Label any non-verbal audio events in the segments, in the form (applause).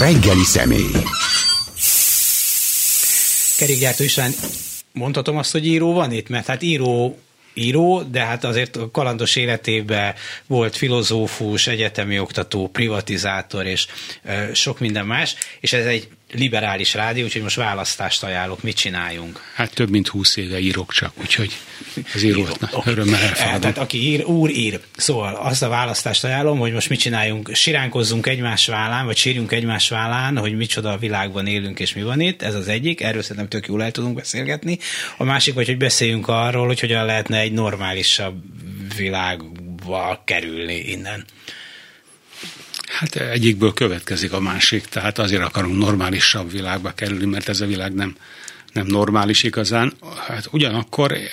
reggeli személy. Kerékgyártó István, mondhatom azt, hogy író van itt? Mert hát író író, de hát azért a kalandos életében volt filozófus, egyetemi oktató, privatizátor és sok minden más, és ez egy liberális rádió, úgyhogy most választást ajánlok, mit csináljunk. Hát több mint húsz éve írok csak, úgyhogy az írót örömmel elfogadom. Tehát aki ír, úr ír. Szóval azt a választást ajánlom, hogy most mit csináljunk, siránkozzunk egymás vállán, vagy sírjunk egymás vállán, hogy micsoda a világban élünk és mi van itt, ez az egyik, erről szerintem tök jól el tudunk beszélgetni. A másik, vagy hogy beszéljünk arról, hogy hogyan lehetne egy normálisabb világba kerülni innen. Hát egyikből következik a másik, tehát azért akarunk normálisabb világba kerülni, mert ez a világ nem, nem normális igazán. Hát ugyanakkor eh,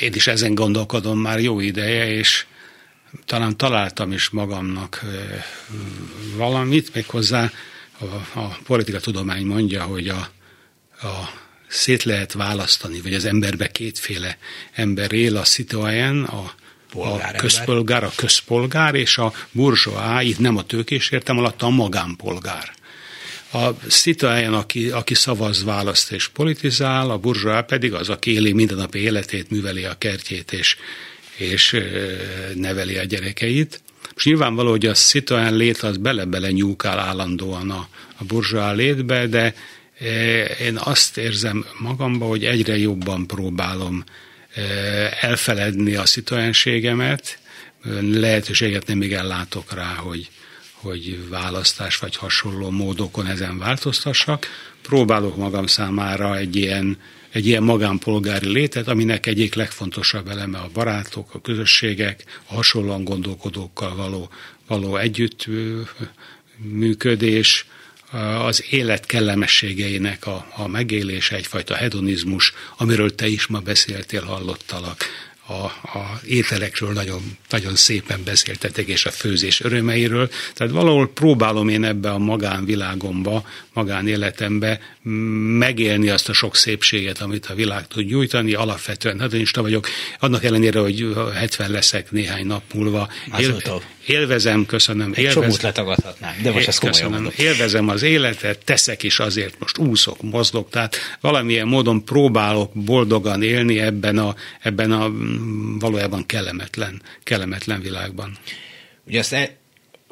én is ezen gondolkodom már jó ideje, és talán találtam is magamnak eh, valamit, méghozzá a, a politika tudomány mondja, hogy a, a szét lehet választani, vagy az emberbe kétféle ember él, a citoyen, a a közpolgár, a közpolgár, és a burzsóá, itt nem a tőkés értem alatt, a magánpolgár. A citoyen, aki, aki szavaz, választ és politizál, a burzsóá pedig az, aki éli mindennapi életét, műveli a kertjét és, és neveli a gyerekeit. És nyilvánvaló, hogy a citoyen lét az bele-bele nyúkál állandóan a, a burzsóá létbe, de én azt érzem magamba, hogy egyre jobban próbálom elfeledni a szituánségemet, lehetőséget nem még ellátok rá, hogy, hogy választás vagy hasonló módokon ezen változtassak. Próbálok magam számára egy ilyen, egy ilyen magánpolgári létet, aminek egyik legfontosabb eleme a barátok, a közösségek, a hasonlóan gondolkodókkal való, való együtt működés, az élet kellemességeinek a, a megélése, egyfajta hedonizmus, amiről te is ma beszéltél, hallottalak a, a ételekről nagyon, nagyon szépen beszéltetek, és a főzés örömeiről. Tehát valahol próbálom én ebbe a magánvilágomba, magánéletembe megélni azt a sok szépséget, amit a világ tud nyújtani. Alapvetően hedonista vagyok, annak ellenére, hogy 70 leszek néhány nap múlva. Él, élvezem, köszönöm. Egy élvez... csomót letagadhatnám, de most ezt komolyan mondom. Élvezem az életet, teszek is azért, most úszok, mozgok, tehát valamilyen módon próbálok boldogan élni ebben a, ebben a valójában kellemetlen, kellemetlen világban. Ugye azt e-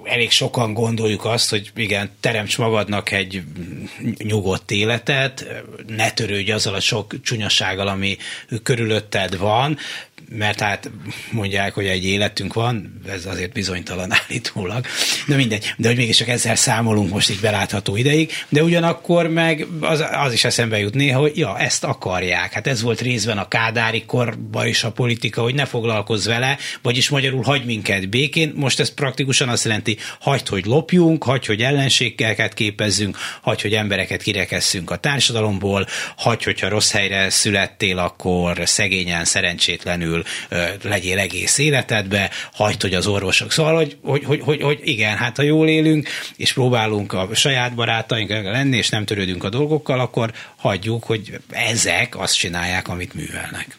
elég sokan gondoljuk azt, hogy igen, teremts magadnak egy nyugodt életet, ne törődj azzal a sok csúnyasággal, ami körülötted van, mert hát mondják, hogy egy életünk van, ez azért bizonytalan (laughs) állítólag, de mindegy, de hogy mégis csak ezzel számolunk most így belátható ideig, de ugyanakkor meg az, az is eszembe jut néha, hogy ja, ezt akarják. Hát ez volt részben a kádári korban is a politika, hogy ne foglalkozz vele, vagyis magyarul hagy minket békén. Most ez praktikusan azt jelenti, hagyd, hogy lopjunk, hagyd, hogy ellenségeket képezzünk, hagyd, hogy embereket kirekesszünk a társadalomból, hagyd, hogyha rossz helyre születtél, akkor szegényen, szerencsétlenül keresztül legyél egész életedbe, hagyd, hogy az orvosok. Szóval, hogy, hogy, hogy, hogy, hogy igen, hát ha jól élünk, és próbálunk a saját barátaink lenni, és nem törődünk a dolgokkal, akkor hagyjuk, hogy ezek azt csinálják, amit művelnek.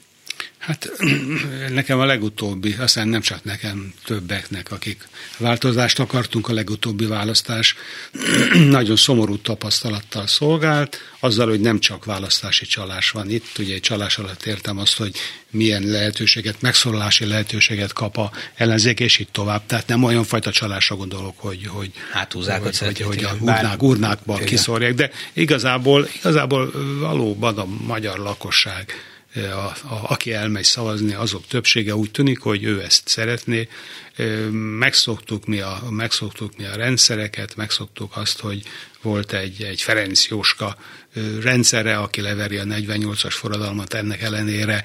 Hát (clears throat) nekem a legutóbbi, aztán nem csak nekem, többeknek, akik változást akartunk, a legutóbbi választás (clears throat) nagyon szomorú tapasztalattal szolgált, azzal, hogy nem csak választási csalás van itt, ugye egy csalás alatt értem azt, hogy milyen lehetőséget, megszólalási lehetőséget kap a ellenzék, és itt tovább. Tehát nem olyan fajta csalásra gondolok, hogy, hogy, Hátúzák, hogy, hogy, hogy a urnák, urnákba kiszorják, de igazából, igazából valóban a magyar lakosság a, a, aki elmegy szavazni, azok többsége úgy tűnik, hogy ő ezt szeretné. Megszoktuk mi a, megszoktuk mi a rendszereket, megszoktuk azt, hogy volt egy, egy Ferenc Jóska rendszere, aki leveri a 48-as forradalmat, ennek ellenére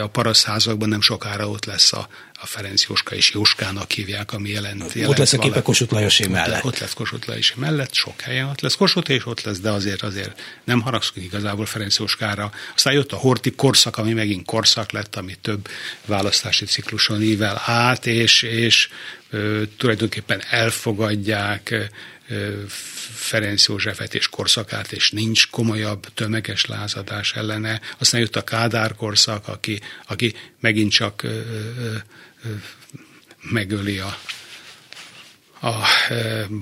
a parasztházakban nem sokára ott lesz a, a Ferenc Jóska és Jóskának hívják, ami jelent. jelent ott lesz a képe Kossuth Lajosi mellett. Ott lesz Kossuth Lajosi mellett, sok helyen ott lesz Kossuth, és ott lesz, de azért azért nem haragszunk igazából Ferenc Jóskára. Aztán jött a Horti korszak, ami megint korszak lett, ami több választási cikluson ível át, és, és ö, tulajdonképpen elfogadják Ferenc Józsefet és korszakát, és nincs komolyabb tömeges lázadás ellene. Aztán jött a Kádár korszak, aki, aki megint csak megöli a, a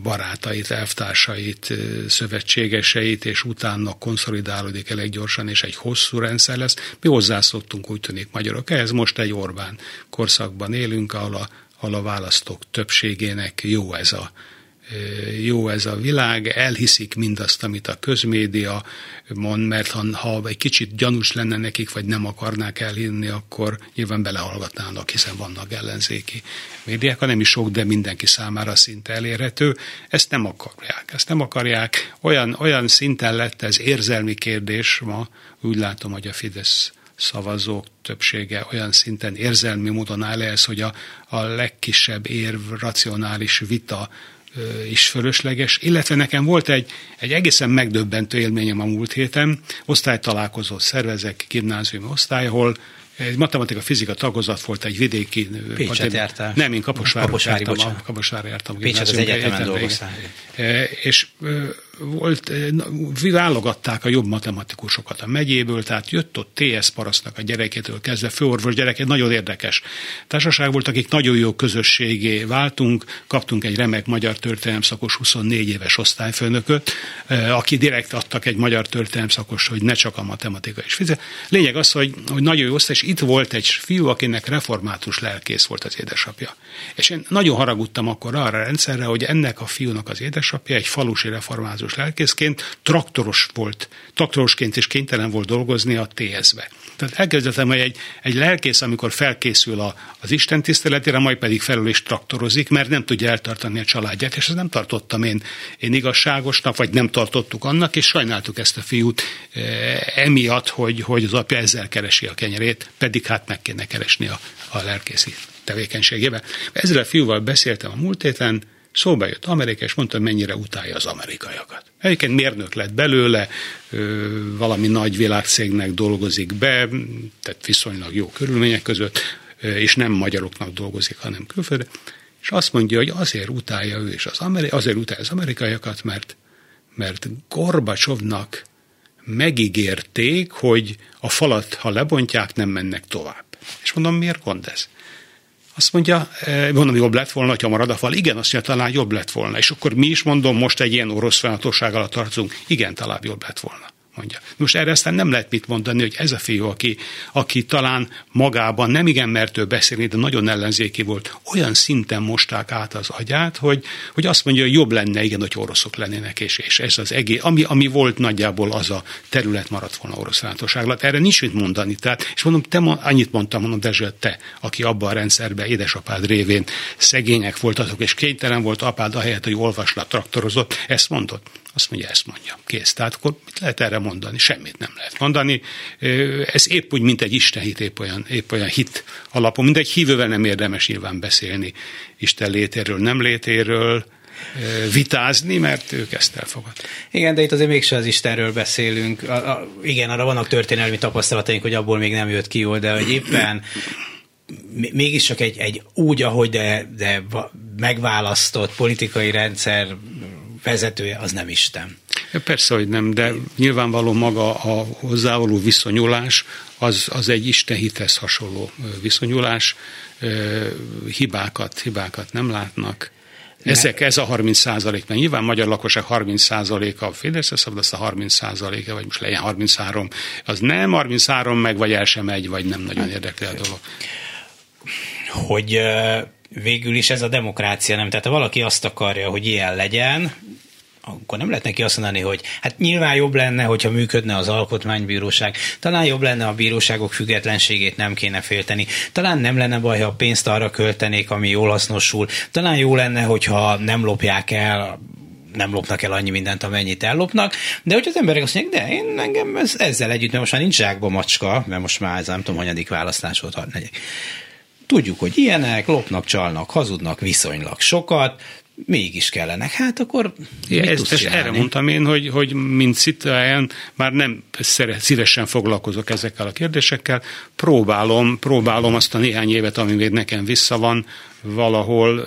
barátait, elvtársait, szövetségeseit, és utána konszolidálódik elég gyorsan, és egy hosszú rendszer lesz. Mi hozzászoktunk, úgy tűnik magyarok. Ehhez most egy Orbán korszakban élünk, ahol a, ahol a választók többségének jó ez a jó ez a világ, elhiszik mindazt, amit a közmédia mond, mert ha, ha egy kicsit gyanús lenne nekik, vagy nem akarnák elhinni, akkor nyilván belehallgatnának, hiszen vannak ellenzéki médiák, ha nem is sok, de mindenki számára szinte elérhető. Ezt nem akarják. Ezt nem akarják. Olyan, olyan szinten lett ez érzelmi kérdés ma, úgy látom, hogy a Fidesz szavazók többsége olyan szinten érzelmi módon áll ehhez, hogy a, a legkisebb érv, racionális vita is fölösleges, illetve nekem volt egy, egy egészen megdöbbentő élményem a múlt héten, osztálytalálkozót szervezek, gimnáziumi osztály, ahol egy matematika-fizika tagozat volt egy vidéki... Pécset jártál. Nem, én Kaposvár Kaposvári, jártam. A, Kaposvári jártam. Pécset az egyetemen dolgoztál. És volt, válogatták a jobb matematikusokat a megyéből, tehát jött ott TS parasztnak a gyerekétől kezdve, főorvos gyereke, nagyon érdekes társaság volt, akik nagyon jó közösségé váltunk, kaptunk egy remek magyar történelem szakos 24 éves osztályfőnököt, aki direkt adtak egy magyar történelem szakos, hogy ne csak a matematika is fizet. Lényeg az, hogy, hogy nagyon jó osztály, és itt volt egy fiú, akinek református lelkész volt az édesapja. És én nagyon haragudtam akkor arra a rendszerre, hogy ennek a fiúnak az édesapja egy falusi református pedagógus lelkészként traktoros volt, traktorosként is kénytelen volt dolgozni a TS-be. Tehát elkezdettem, hogy egy, egy lelkész, amikor felkészül a, az Isten tiszteletére, majd pedig felül is traktorozik, mert nem tudja eltartani a családját, és ezt nem tartottam én, én igazságosnak, vagy nem tartottuk annak, és sajnáltuk ezt a fiút e, emiatt, hogy, hogy az apja ezzel keresi a kenyerét, pedig hát meg kéne keresni a, a lelkészi tevékenységébe. Ezzel a fiúval beszéltem a múlt héten, Szóba jött Amerika, és mondta, mennyire utálja az amerikaiakat. Egyébként mérnök lett belőle, valami nagy világcégnek dolgozik be, tehát viszonylag jó körülmények között, és nem magyaroknak dolgozik, hanem külföldre. És azt mondja, hogy azért utálja ő, és az ameri- azért utálja az amerikaiakat, mert, mert Gorbacsovnak megígérték, hogy a falat, ha lebontják, nem mennek tovább. És mondom, miért gond ez? Azt mondja, eh, mondom, jobb lett volna, ha marad a fal. Igen, azt mondja, talán jobb lett volna. És akkor mi is mondom, most egy ilyen orosz fennhatóság alatt tartozunk. Igen, talán jobb lett volna mondja. Most erre aztán nem lehet mit mondani, hogy ez a fiú, aki, aki talán magában nem igen mert beszélni, de nagyon ellenzéki volt, olyan szinten mosták át az agyát, hogy, hogy azt mondja, hogy jobb lenne, igen, hogy oroszok lennének, és, és ez az egész, ami, ami volt nagyjából az a terület maradt volna orosz látóságlat. Erre nincs mit mondani. Tehát, és mondom, te annyit mondtam, mondom, Dezső, te, aki abban a rendszerben édesapád révén szegények voltatok, és kénytelen volt apád ahelyett, hogy olvaslat traktorozott, ezt mondott. Azt mondja, ezt mondja. Kész. Tehát akkor mit lehet erre mondani? Semmit nem lehet mondani. Ez épp úgy, mint egy Isten hit, épp olyan, épp olyan hit alapú. Mint hívővel nem érdemes nyilván beszélni Isten létéről, nem létéről, vitázni, mert ők ezt elfogadják. Igen, de itt azért mégsem az Istenről beszélünk. A, a, igen, arra vannak történelmi tapasztalataink, hogy abból még nem jött ki jól, de hogy éppen mégiscsak egy, egy úgy, ahogy de, de megválasztott politikai rendszer vezetője az nem Isten. Persze, hogy nem, de nyilvánvaló maga a hozzávaló viszonyulás, az, az egy Istenhithez hasonló viszonyulás, hibákat, hibákat nem látnak. Ezek, ez a 30 százalék, mert nyilván magyar lakosság 30 százaléka a Fidesz, szabad azt a 30 százaléka, vagy most legyen 33, az nem 33 meg, vagy el sem megy, vagy nem nagyon érdekli a dolog. Hogy végül is ez a demokrácia nem. Tehát ha valaki azt akarja, hogy ilyen legyen, akkor nem lehet neki azt mondani, hogy hát nyilván jobb lenne, hogyha működne az alkotmánybíróság, talán jobb lenne a bíróságok függetlenségét nem kéne félteni, talán nem lenne baj, ha a pénzt arra költenék, ami jól hasznosul, talán jó lenne, hogyha nem lopják el nem lopnak el annyi mindent, amennyit ellopnak, de hogy az emberek azt mondják, de én engem ez, ezzel együtt, mert most már nincs zsákba macska, mert most már ez nem tudom, hanyadik választás volt, Tudjuk, hogy ilyenek, lopnak, csalnak, hazudnak viszonylag sokat, mégis kellenek. Hát akkor ja, ezt, ezt erre mondtam én, hogy, hogy mint Citraen már nem szívesen foglalkozok ezekkel a kérdésekkel, próbálom, próbálom azt a néhány évet, ami még nekem vissza van, valahol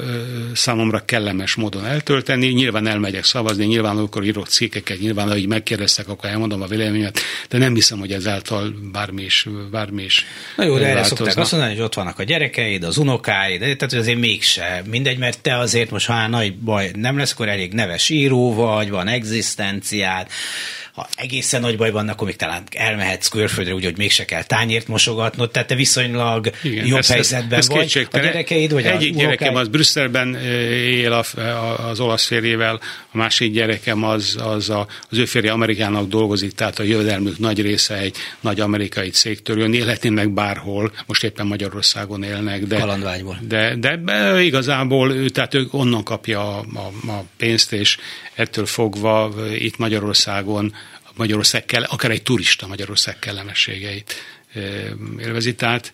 számomra kellemes módon eltölteni. Nyilván elmegyek szavazni, nyilván akkor írok cikkeket, nyilván, hogy megkérdeztek, akkor elmondom a véleményet, de nem hiszem, hogy ezáltal bármi is, bármi is Na jó, de erre szokták azt mondani, hogy ott vannak a gyerekeid, az unokáid, tehát hogy azért mégse. Mindegy, mert te azért most, ha nagy baj nem lesz, akkor elég neves író vagy, van egzisztenciád, ha egészen nagy baj van, akkor még talán elmehetsz külföldre, úgy, hogy mégse kell tányért mosogatnod, tehát te viszonylag Igen, jobb ez, helyzetben ez, ez vagy. A gyerekeid, vagy Egyik a gyerekem az Brüsszelben él az olasz férjével, a másik gyerekem az, az a, az ő férje Amerikának dolgozik, tehát a jövedelmük nagy része egy nagy amerikai cégtől jön, élhetnének bárhol, most éppen Magyarországon élnek, de, de, de, de igazából tehát ő onnan kapja a, a, a pénzt, és ettől fogva itt Magyarországon Magyarország kell, akár egy turista Magyarország kellemességeit élvezi. Tehát,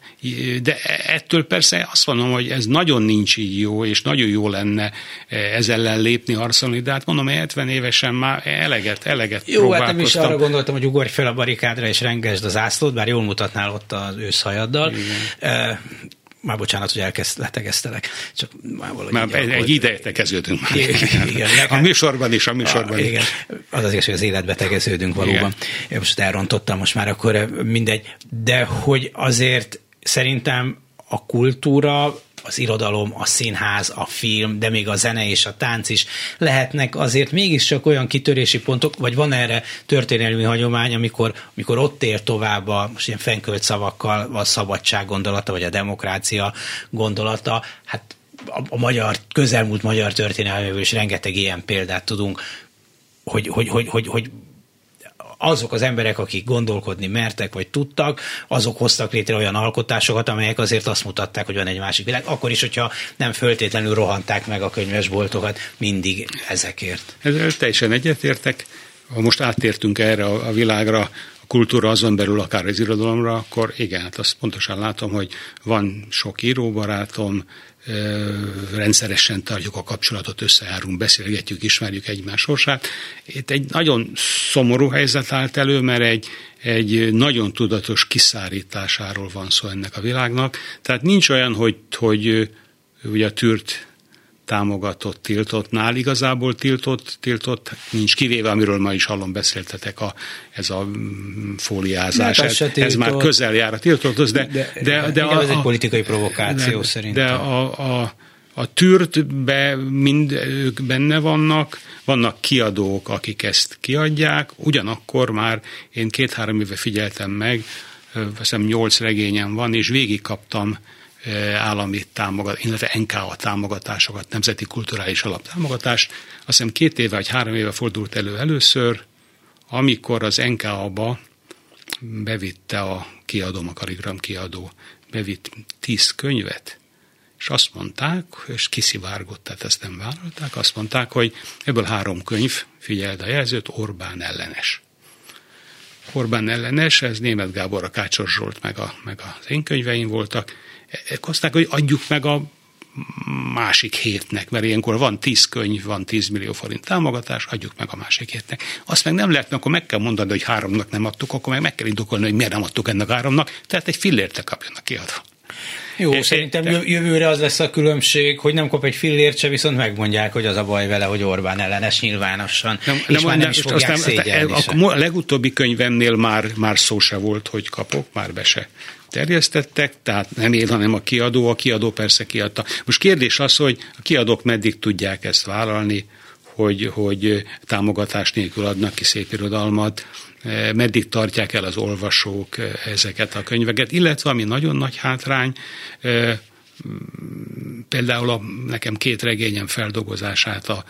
de ettől persze azt mondom, hogy ez nagyon nincs így jó, és nagyon jó lenne ez ellen lépni, harcolni, de hát mondom, 70 évesen már eleget, eleget Jó, hát nem is arra gondoltam, hogy ugorj fel a barikádra és rengesd az ászlót, bár jól mutatnál ott az őszhajaddal. Igen már bocsánat, hogy elkezd letegeztelek, csak már valahogy már egy, egy ideje tegeződünk már. Igen, igen, a műsorban is, a műsorban a, is. Igen, az az hogy az életbe tegeződünk valóban. Igen. Most elrontottam, most már akkor mindegy. De hogy azért szerintem a kultúra az irodalom, a színház, a film, de még a zene és a tánc is lehetnek azért mégiscsak olyan kitörési pontok, vagy van erre történelmi hagyomány, amikor, amikor ott ér tovább a most ilyen fenkölt szavakkal a szabadság gondolata, vagy a demokrácia gondolata, hát a, a magyar, közelmúlt magyar történelméből is rengeteg ilyen példát tudunk, hogy, hogy, hogy, hogy, hogy azok az emberek, akik gondolkodni mertek, vagy tudtak, azok hoztak létre olyan alkotásokat, amelyek azért azt mutatták, hogy van egy másik világ, akkor is, hogyha nem föltétlenül rohanták meg a könyvesboltokat mindig ezekért. Ezzel teljesen egyetértek. Ha most áttértünk erre a világra, a kultúra azon belül akár az irodalomra, akkor igen, hát azt pontosan látom, hogy van sok íróbarátom, rendszeresen tartjuk a kapcsolatot, összejárunk, beszélgetjük, ismerjük egymás sorsát. Itt egy nagyon szomorú helyzet állt elő, mert egy, egy nagyon tudatos kiszárításáról van szó ennek a világnak. Tehát nincs olyan, hogy, hogy ugye a tűrt támogatott tiltottnál. Igazából tiltott, tiltott nincs, kivéve amiről ma is hallom beszéltetek, a, ez a mm, fóliázás, ez, ez már közel jár a tiltott, de, de, de, de a, ez egy politikai provokáció de, szerintem. De a, a, a tűrtbe mind ők benne vannak, vannak kiadók, akik ezt kiadják, ugyanakkor már én két-három éve figyeltem meg, veszem nyolc regényem van, és végigkaptam állami támogat, illetve NKA támogatásokat, Nemzeti Kulturális Alaptámogatást. Azt hiszem két éve vagy három éve fordult elő először, amikor az NKA-ba bevitte a kiadó, a karigram kiadó, bevitt tíz könyvet, és azt mondták, és kiszivárgott, tehát ezt nem vállalták, azt mondták, hogy ebből három könyv, figyeld a jelzőt, Orbán ellenes. Orbán ellenes, ez német Gábor, a Kácsos Zsolt, meg, a, meg az én könyveim voltak, Aztán, hogy adjuk meg a másik hétnek, mert ilyenkor van 10 könyv, van 10 millió forint támogatás, adjuk meg a másik hétnek. Azt meg nem lehet, akkor meg kell mondani, hogy háromnak nem adtuk, akkor meg meg kell indokolni, hogy miért nem adtuk ennek háromnak, tehát egy fillért kapjanak kiadva. Jó, és szerintem te... jövőre az lesz a különbség, hogy nem kap egy fillért se, viszont megmondják, hogy az a baj vele, hogy Orbán ellenes nyilvánosan, nem, és nem, már nem is fogják aztán, a, a legutóbbi könyvemnél már, már szó se volt, hogy kapok, már be se terjesztettek, tehát nem én, hanem a kiadó, a kiadó persze kiadta. Most kérdés az, hogy a kiadók meddig tudják ezt vállalni, hogy, hogy támogatás nélkül adnak ki szép irodalmat, eh, meddig tartják el az olvasók eh, ezeket a könyveket, illetve ami nagyon nagy hátrány, eh, például a, nekem két regényem feldolgozását a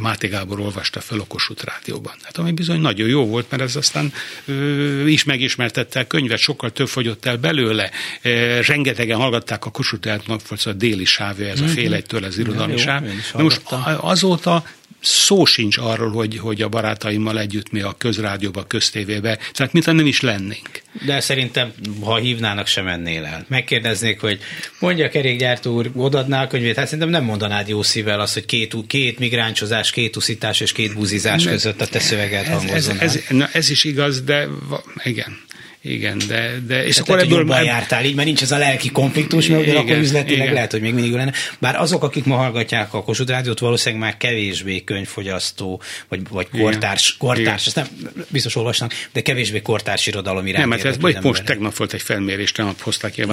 Máté Gábor olvasta fel a Kossuth Rádióban. Hát ami bizony nagyon jó volt, mert ez aztán ö, is megismertette a könyvet, sokkal több fogyott el belőle. E, rengetegen hallgatták a Kossuth Rádiónak, volt a déli sávja, ez a mhm. fél egytől az irodalmi sáv. most azóta szó sincs arról, hogy, hogy a barátaimmal együtt mi a közrádióba, köztévébe, tehát mintha nem is lennénk. De szerintem, ha hívnának, sem mennél el. Megkérdeznék, hogy mondja kerékgyártó úr, odadná a könyvét, hát szerintem nem mondanád jó szívvel azt, hogy két, két migráncsozás, két uszítás és két buzizás között a te szöveged hangozzon. Ez, ez, ez, na, ez is igaz, de igen. Igen, de, de és akkor ebből... Jobban jártál így, mert nincs ez a lelki konfliktus, mert igen, akkor üzletileg igen. lehet, hogy még mindig lenne. Bár azok, akik ma hallgatják a Kossuth Rádiót, valószínűleg már kevésbé könyvfogyasztó, vagy, vagy kortárs, kortárs, ezt nem biztos olvasnak, de kevésbé kortárs irodalom iránt. Nem, mert ez vagy most tegnap volt egy felmérés, tegnap hozták ki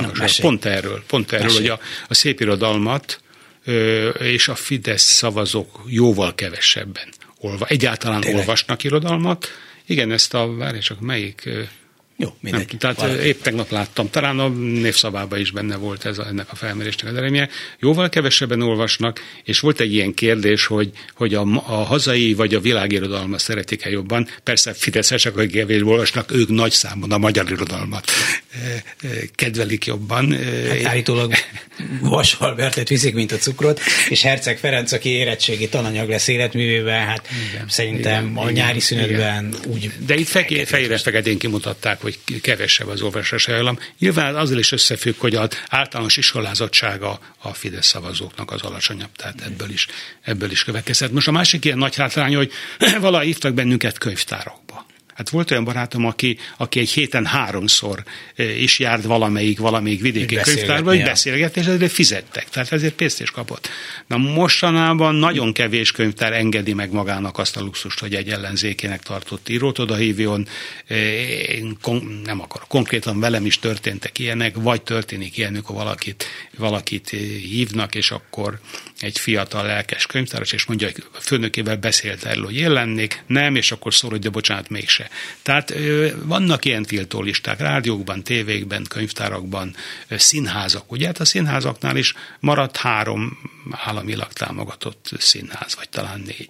pont erről, pont erről, mesélj. hogy a, a szép irodalmat ö, és a Fidesz szavazók jóval kevesebben olva, egyáltalán Tényleg? olvasnak irodalmat. Igen, ezt a, várj csak melyik jó, mindegy. Nem, tehát valami. épp tegnap láttam, talán a névszabában is benne volt ez a, ennek a felmérésnek az eredménye. Jóval kevesebben olvasnak, és volt egy ilyen kérdés, hogy, hogy a, a hazai vagy a világirodalma szeretik-e jobban. Persze fideszesek, akik kevésbé olvasnak, ők nagy számban a magyar irodalmat kedvelik jobban. Hát állítólag (laughs) Vas Albertet viszik, mint a cukrot, és Herceg Ferenc, aki érettségi tananyag lesz életművében, hát igen, szerintem igen, a nyári szünetben igen. úgy... De itt fejére feketén kimutatták, hogy hogy kevesebb az olvasási hajlam. Nyilván azzal is összefügg, hogy az általános iskolázottsága a Fidesz szavazóknak az alacsonyabb, tehát ebből is, ebből is következett. Most a másik ilyen nagy hátrány, hogy (clears throat) valahogy hívtak bennünket könyvtárokba. Hát volt olyan barátom, aki, aki egy héten háromszor is járt valamelyik, valamelyik vidéki könyvtárba, hogy beszélgetni, és ezért fizettek. Tehát ezért pénzt is kapott. Na mostanában nagyon kevés könyvtár engedi meg magának azt a luxust, hogy egy ellenzékének tartott írót oda hívjon. Én kon- nem akarok. Konkrétan velem is történtek ilyenek, vagy történik ilyen, amikor valakit, valakit hívnak, és akkor egy fiatal lelkes könyvtáros, és mondja, hogy a főnökével beszélt erről, hogy én lennék, nem, és akkor szól, hogy de bocsánat, mégse. Tehát vannak ilyen tiltólisták rádiókban, tévékben, könyvtárakban, színházak. Ugye hát a színházaknál is maradt három államilag támogatott színház, vagy talán négy.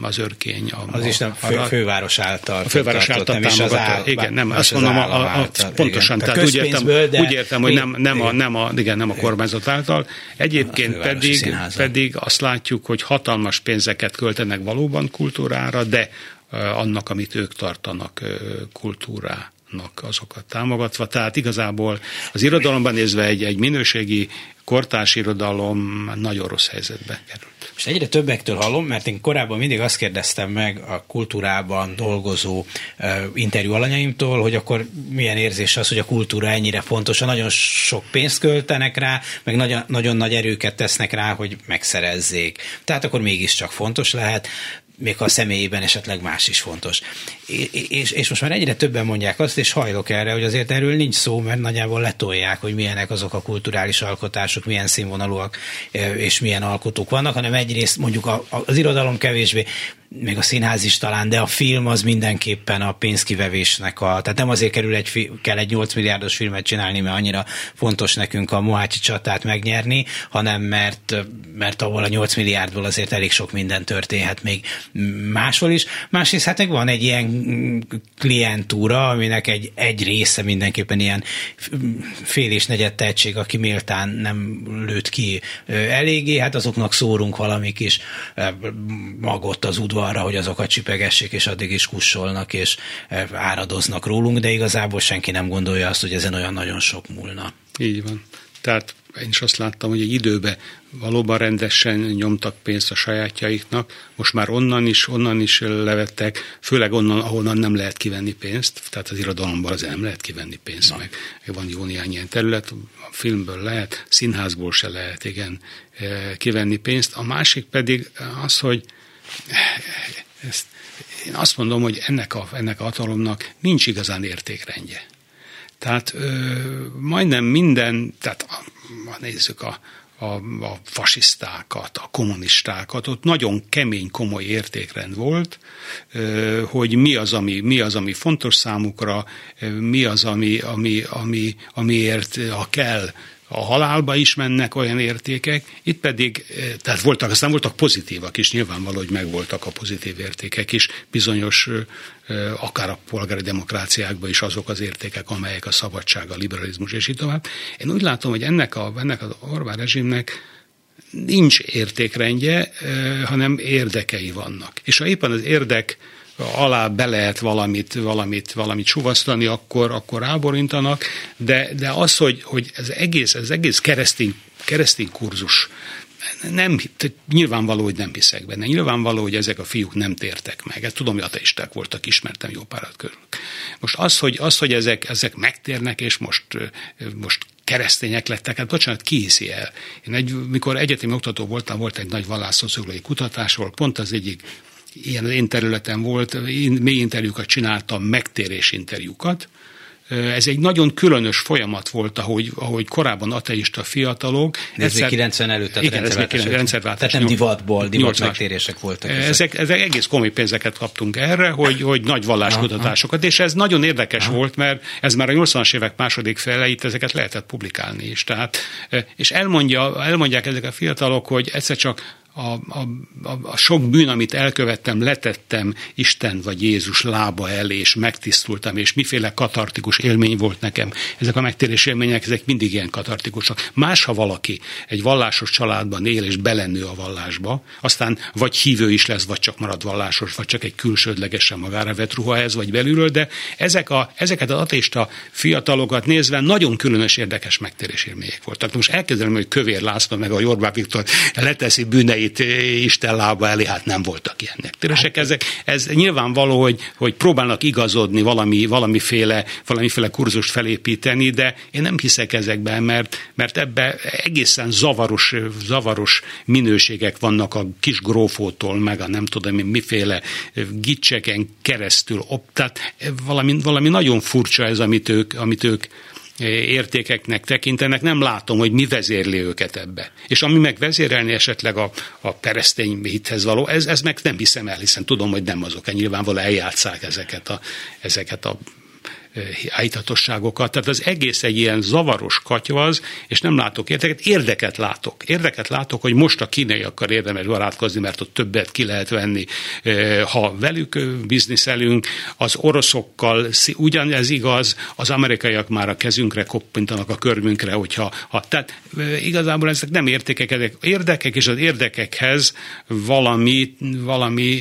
Az örkény. A, az is nem fő, a, főváros által. A főváros által támogatott. Áll, igen, nem, azt mondom, a, a, a, pontosan. Igen. Tehát úgy értem, de úgy értem, hogy nem, nem, a, nem, a, igen, nem a kormányzat által. Egyébként pedig, pedig azt látjuk, hogy hatalmas pénzeket költenek valóban kultúrára, de annak, amit ők tartanak kultúrá azokat támogatva. Tehát igazából az irodalomban nézve egy, egy minőségi kortárs irodalom nagyon rossz helyzetbe került. És egyre többektől hallom, mert én korábban mindig azt kérdeztem meg a kultúrában dolgozó uh, interjú alanyaimtól, hogy akkor milyen érzés az, hogy a kultúra ennyire fontos, nagyon sok pénzt költenek rá, meg nagyon, nagyon nagy erőket tesznek rá, hogy megszerezzék. Tehát akkor mégiscsak fontos lehet még ha a személyében esetleg más is fontos. És, és most már egyre többen mondják azt, és hajlok erre, hogy azért erről nincs szó, mert nagyjából letolják, hogy milyenek azok a kulturális alkotások, milyen színvonalúak és milyen alkotók vannak, hanem egyrészt mondjuk az irodalom kevésbé még a színház is talán, de a film az mindenképpen a pénzkivevésnek a, tehát nem azért kerül egy, kell egy 8 milliárdos filmet csinálni, mert annyira fontos nekünk a Mohácsi csatát megnyerni, hanem mert, mert ahol a 8 milliárdból azért elég sok minden történhet még máshol is. Másrészt hát meg van egy ilyen klientúra, aminek egy, egy része mindenképpen ilyen fél és negyed tehetség, aki méltán nem lőtt ki eléggé, hát azoknak szórunk valami kis magot az udvar arra, hogy azokat csipegessék, és addig is kussolnak, és eh, áradoznak rólunk, de igazából senki nem gondolja azt, hogy ezen olyan nagyon sok múlna. Így van. Tehát én is azt láttam, hogy egy időben valóban rendesen nyomtak pénzt a sajátjaiknak, most már onnan is, onnan is levettek, főleg onnan, ahonnan nem lehet kivenni pénzt, tehát az irodalomból az nem lehet kivenni pénzt, meg van jó néhány ilyen terület, a filmből lehet, színházból se lehet, igen, eh, kivenni pénzt. A másik pedig az, hogy ezt, én azt mondom, hogy ennek a, ennek a hatalomnak nincs igazán értékrendje. Tehát ö, majdnem minden, tehát ha nézzük a, a, a fasisztákat, a kommunistákat, ott nagyon kemény, komoly értékrend volt, hogy mi az, ami, mi az, ami fontos számukra, mi az, ami, ami, ami, amiért, ha kell, a halálba is mennek olyan értékek, itt pedig, eh, tehát voltak, aztán voltak pozitívak is, nyilvánvaló, hogy megvoltak a pozitív értékek is, bizonyos, eh, akár a polgári demokráciákban is azok az értékek, amelyek a szabadság, a liberalizmus és így tovább. Én úgy látom, hogy ennek, a, ennek az Orbán rezsimnek nincs értékrendje, eh, hanem érdekei vannak. És ha éppen az érdek alá be lehet valamit, valamit, valamit suvasztani, akkor, akkor áborintanak, de, de az, hogy, hogy ez egész, ez egész keresztény, keresztény kurzus nem, nyilvánvaló, hogy nem hiszek benne. Nyilvánvaló, hogy ezek a fiúk nem tértek meg. Ezt tudom, hogy ateisták voltak, ismertem jó párat körül. Most az, hogy, az, hogy ezek, ezek megtérnek, és most, most keresztények lettek, hát bocsánat, ki hiszi el? Én egy, mikor egyetemi oktató voltam, volt egy nagy vallásszociológiai kutatásról, pont az egyik ilyen az én területen volt, én mély interjúkat csináltam, megtérés interjúkat, ez egy nagyon különös folyamat volt, ahogy, ahogy korábban ateista fiatalok. Ez 90 előtt, tehát igen, rendszerváltás. Ez rendszerváltás. Tehát nem divatból, divat megtérések voltak. Ezek. Ezek, ezek egész komoly pénzeket kaptunk erre, hogy, hogy nagy valláskutatásokat, és ez nagyon érdekes Aha. volt, mert ez már a 80-as évek második fele, itt ezeket lehetett publikálni is. Tehát, és elmondja, elmondják ezek a fiatalok, hogy egyszer csak a, a, a, a sok bűn, amit elkövettem, letettem Isten vagy Jézus lába elé, és megtisztultam, és miféle katartikus élmény volt nekem. Ezek a megtérés élmények, ezek mindig ilyen katartikusak. Más, ha valaki egy vallásos családban él, és belennő a vallásba, aztán vagy hívő is lesz, vagy csak marad vallásos, vagy csak egy külsődlegesen magára vett ruha ez, vagy belülről, de ezek a, ezeket az ateista fiatalokat nézve nagyon különös érdekes megtérés élmények voltak. Most elkezdem, hogy Kövér László meg a Jorbá Viktor leteszi bűneit itt Isten lába elé, hát nem voltak ilyenek. Tényleg ezek, ez nyilvánvaló, hogy, hogy próbálnak igazodni valami, valamiféle, valamiféle kurzust felépíteni, de én nem hiszek ezekben, mert, mert ebbe egészen zavaros, zavaros minőségek vannak a kis grófótól, meg a nem tudom miféle gicseken keresztül. Tehát valami, valami nagyon furcsa ez, amit ők, amit ők értékeknek tekintenek, nem látom, hogy mi vezérli őket ebbe. És ami meg vezérelni esetleg a, a keresztény hithez való, ez, ez meg nem hiszem el, hiszen tudom, hogy nem azok, nyilvánvalóan eljátszák ezeket a, ezeket a állítatosságokat. Tehát az egész egy ilyen zavaros katyvaz, és nem látok érdeket. Érdeket látok. Érdeket látok, hogy most a kínaiakkal érdemes barátkozni, mert ott többet ki lehet venni. Ha velük bizniszelünk, az oroszokkal ugyanez igaz, az amerikaiak már a kezünkre koppintanak a körmünkre, hogyha ha, tehát igazából ezek nem értékek, ezek érdekek, és az érdekekhez valami, valami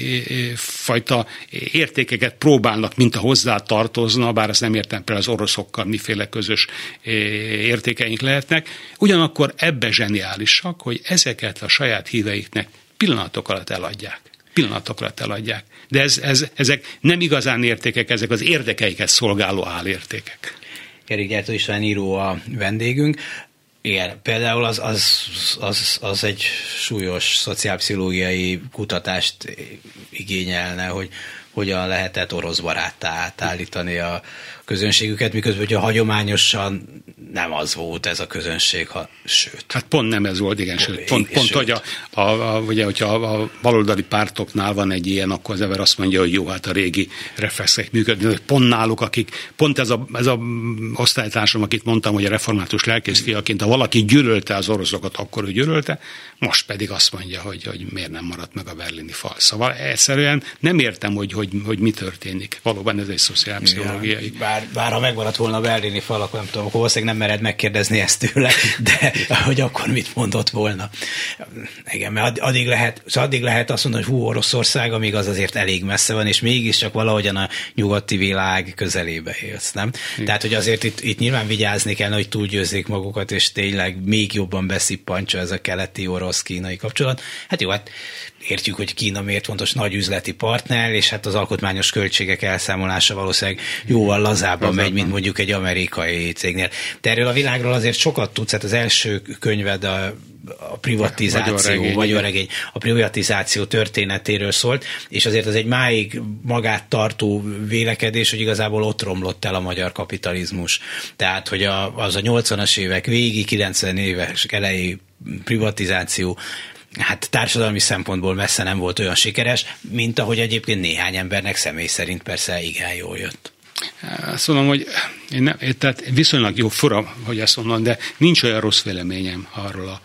fajta értékeket próbálnak, mint a hozzá tartozna, bár ezt nem értem például az oroszokkal miféle közös értékeink lehetnek. Ugyanakkor ebbe zseniálisak, hogy ezeket a saját híveiknek pillanatok alatt eladják. Pillanatok alatt eladják. De ez, ez, ezek nem igazán értékek, ezek az érdekeiket szolgáló álértékek. Kerik Gyártó István író a vendégünk. Igen, például az, az, az, az egy súlyos szociálpszichológiai kutatást igényelne, hogy hogyan lehetett orosz baráttá átállítani a közönségüket, miközben ugye hagyományosan nem az volt ez a közönség, ha sőt. Hát pont nem ez volt, igen, sőt. Pont, pont sőt. hogy a, a, a, ugye, hogyha a baloldali pártoknál van egy ilyen, akkor az ember azt mondja, hogy jó, hát a régi reflexek működnek. Pont náluk, akik, pont ez a, ez a osztálytársam, akit mondtam, hogy a református lelkész fiaként, ha valaki gyűlölte az oroszokat, akkor ő gyűlölte, most pedig azt mondja, hogy, hogy miért nem maradt meg a berlini fal. Szóval egyszerűen nem értem, hogy, hogy, hogy mi történik. Valóban ez egy szociálpszichológiai. Ja, bár, bár ha megmaradt volna a berlini fal, akkor nem tudom, akkor valószínűleg nem mered megkérdezni ezt tőle, de hogy akkor mit mondott volna. Igen, mert addig lehet, szóval addig lehet azt mondani, hogy hú, Oroszország, amíg az azért elég messze van, és mégiscsak valahogyan a nyugati világ közelébe élsz, nem? Igen. Tehát, hogy azért itt, itt nyilván vigyázni kell, hogy túlgyőzzék magukat, és tényleg még jobban beszippancsa ez a keleti orosz-kínai kapcsolat. Hát jó, hát értjük, hogy Kína miért fontos nagy üzleti partner, és hát az alkotmányos költségek elszámolása valószínűleg jóval lazábban megy, mint mondjuk egy amerikai cégnél. De erről a világról azért sokat tudsz, hát az első könyved a a privatizáció, vagy a regény, a privatizáció történetéről szólt, és azért az egy máig magát tartó vélekedés, hogy igazából ott romlott el a magyar kapitalizmus. Tehát, hogy a, az a 80-as évek végi, 90 éves elejé privatizáció hát társadalmi szempontból messze nem volt olyan sikeres, mint ahogy egyébként néhány embernek személy szerint persze igen jól jött. Azt mondom, hogy én, nem, tehát viszonylag jó fura, hogy ezt mondom, de nincs olyan rossz véleményem arról a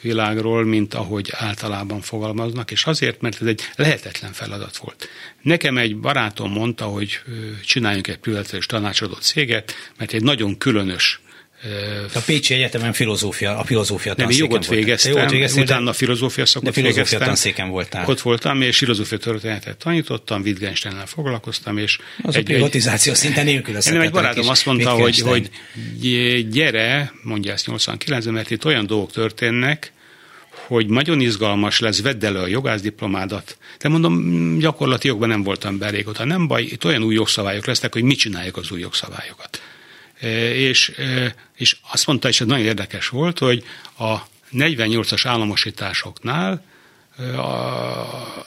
világról, mint ahogy általában fogalmaznak, és azért, mert ez egy lehetetlen feladat volt. Nekem egy barátom mondta, hogy csináljunk egy privatizációs tanácsadó céget, mert egy nagyon különös a Pécsi Egyetemen filozófia, a filozófia Nem, jogot végeztem, jogot végeztem, utána filozófia szakot de filozófia végeztem. tanszéken voltál. Ott voltam, és filozófia történetet tanítottam, Wittgensteinnel foglalkoztam, és... Az egy, a privatizáció egy, szinte nélkülözhetetlen. egy barátom azt mondta, hogy, hogy gyere, mondja ezt 89 mert itt olyan dolgok történnek, hogy nagyon izgalmas lesz, vedd elő a jogászdiplomádat. De mondom, gyakorlati jogban nem voltam be régóta. Nem baj, itt olyan új jogszabályok lesznek, hogy mit csináljuk az új jogszabályokat. E, és, e, és azt mondta, és ez nagyon érdekes volt, hogy a 48-as államosításoknál e, a,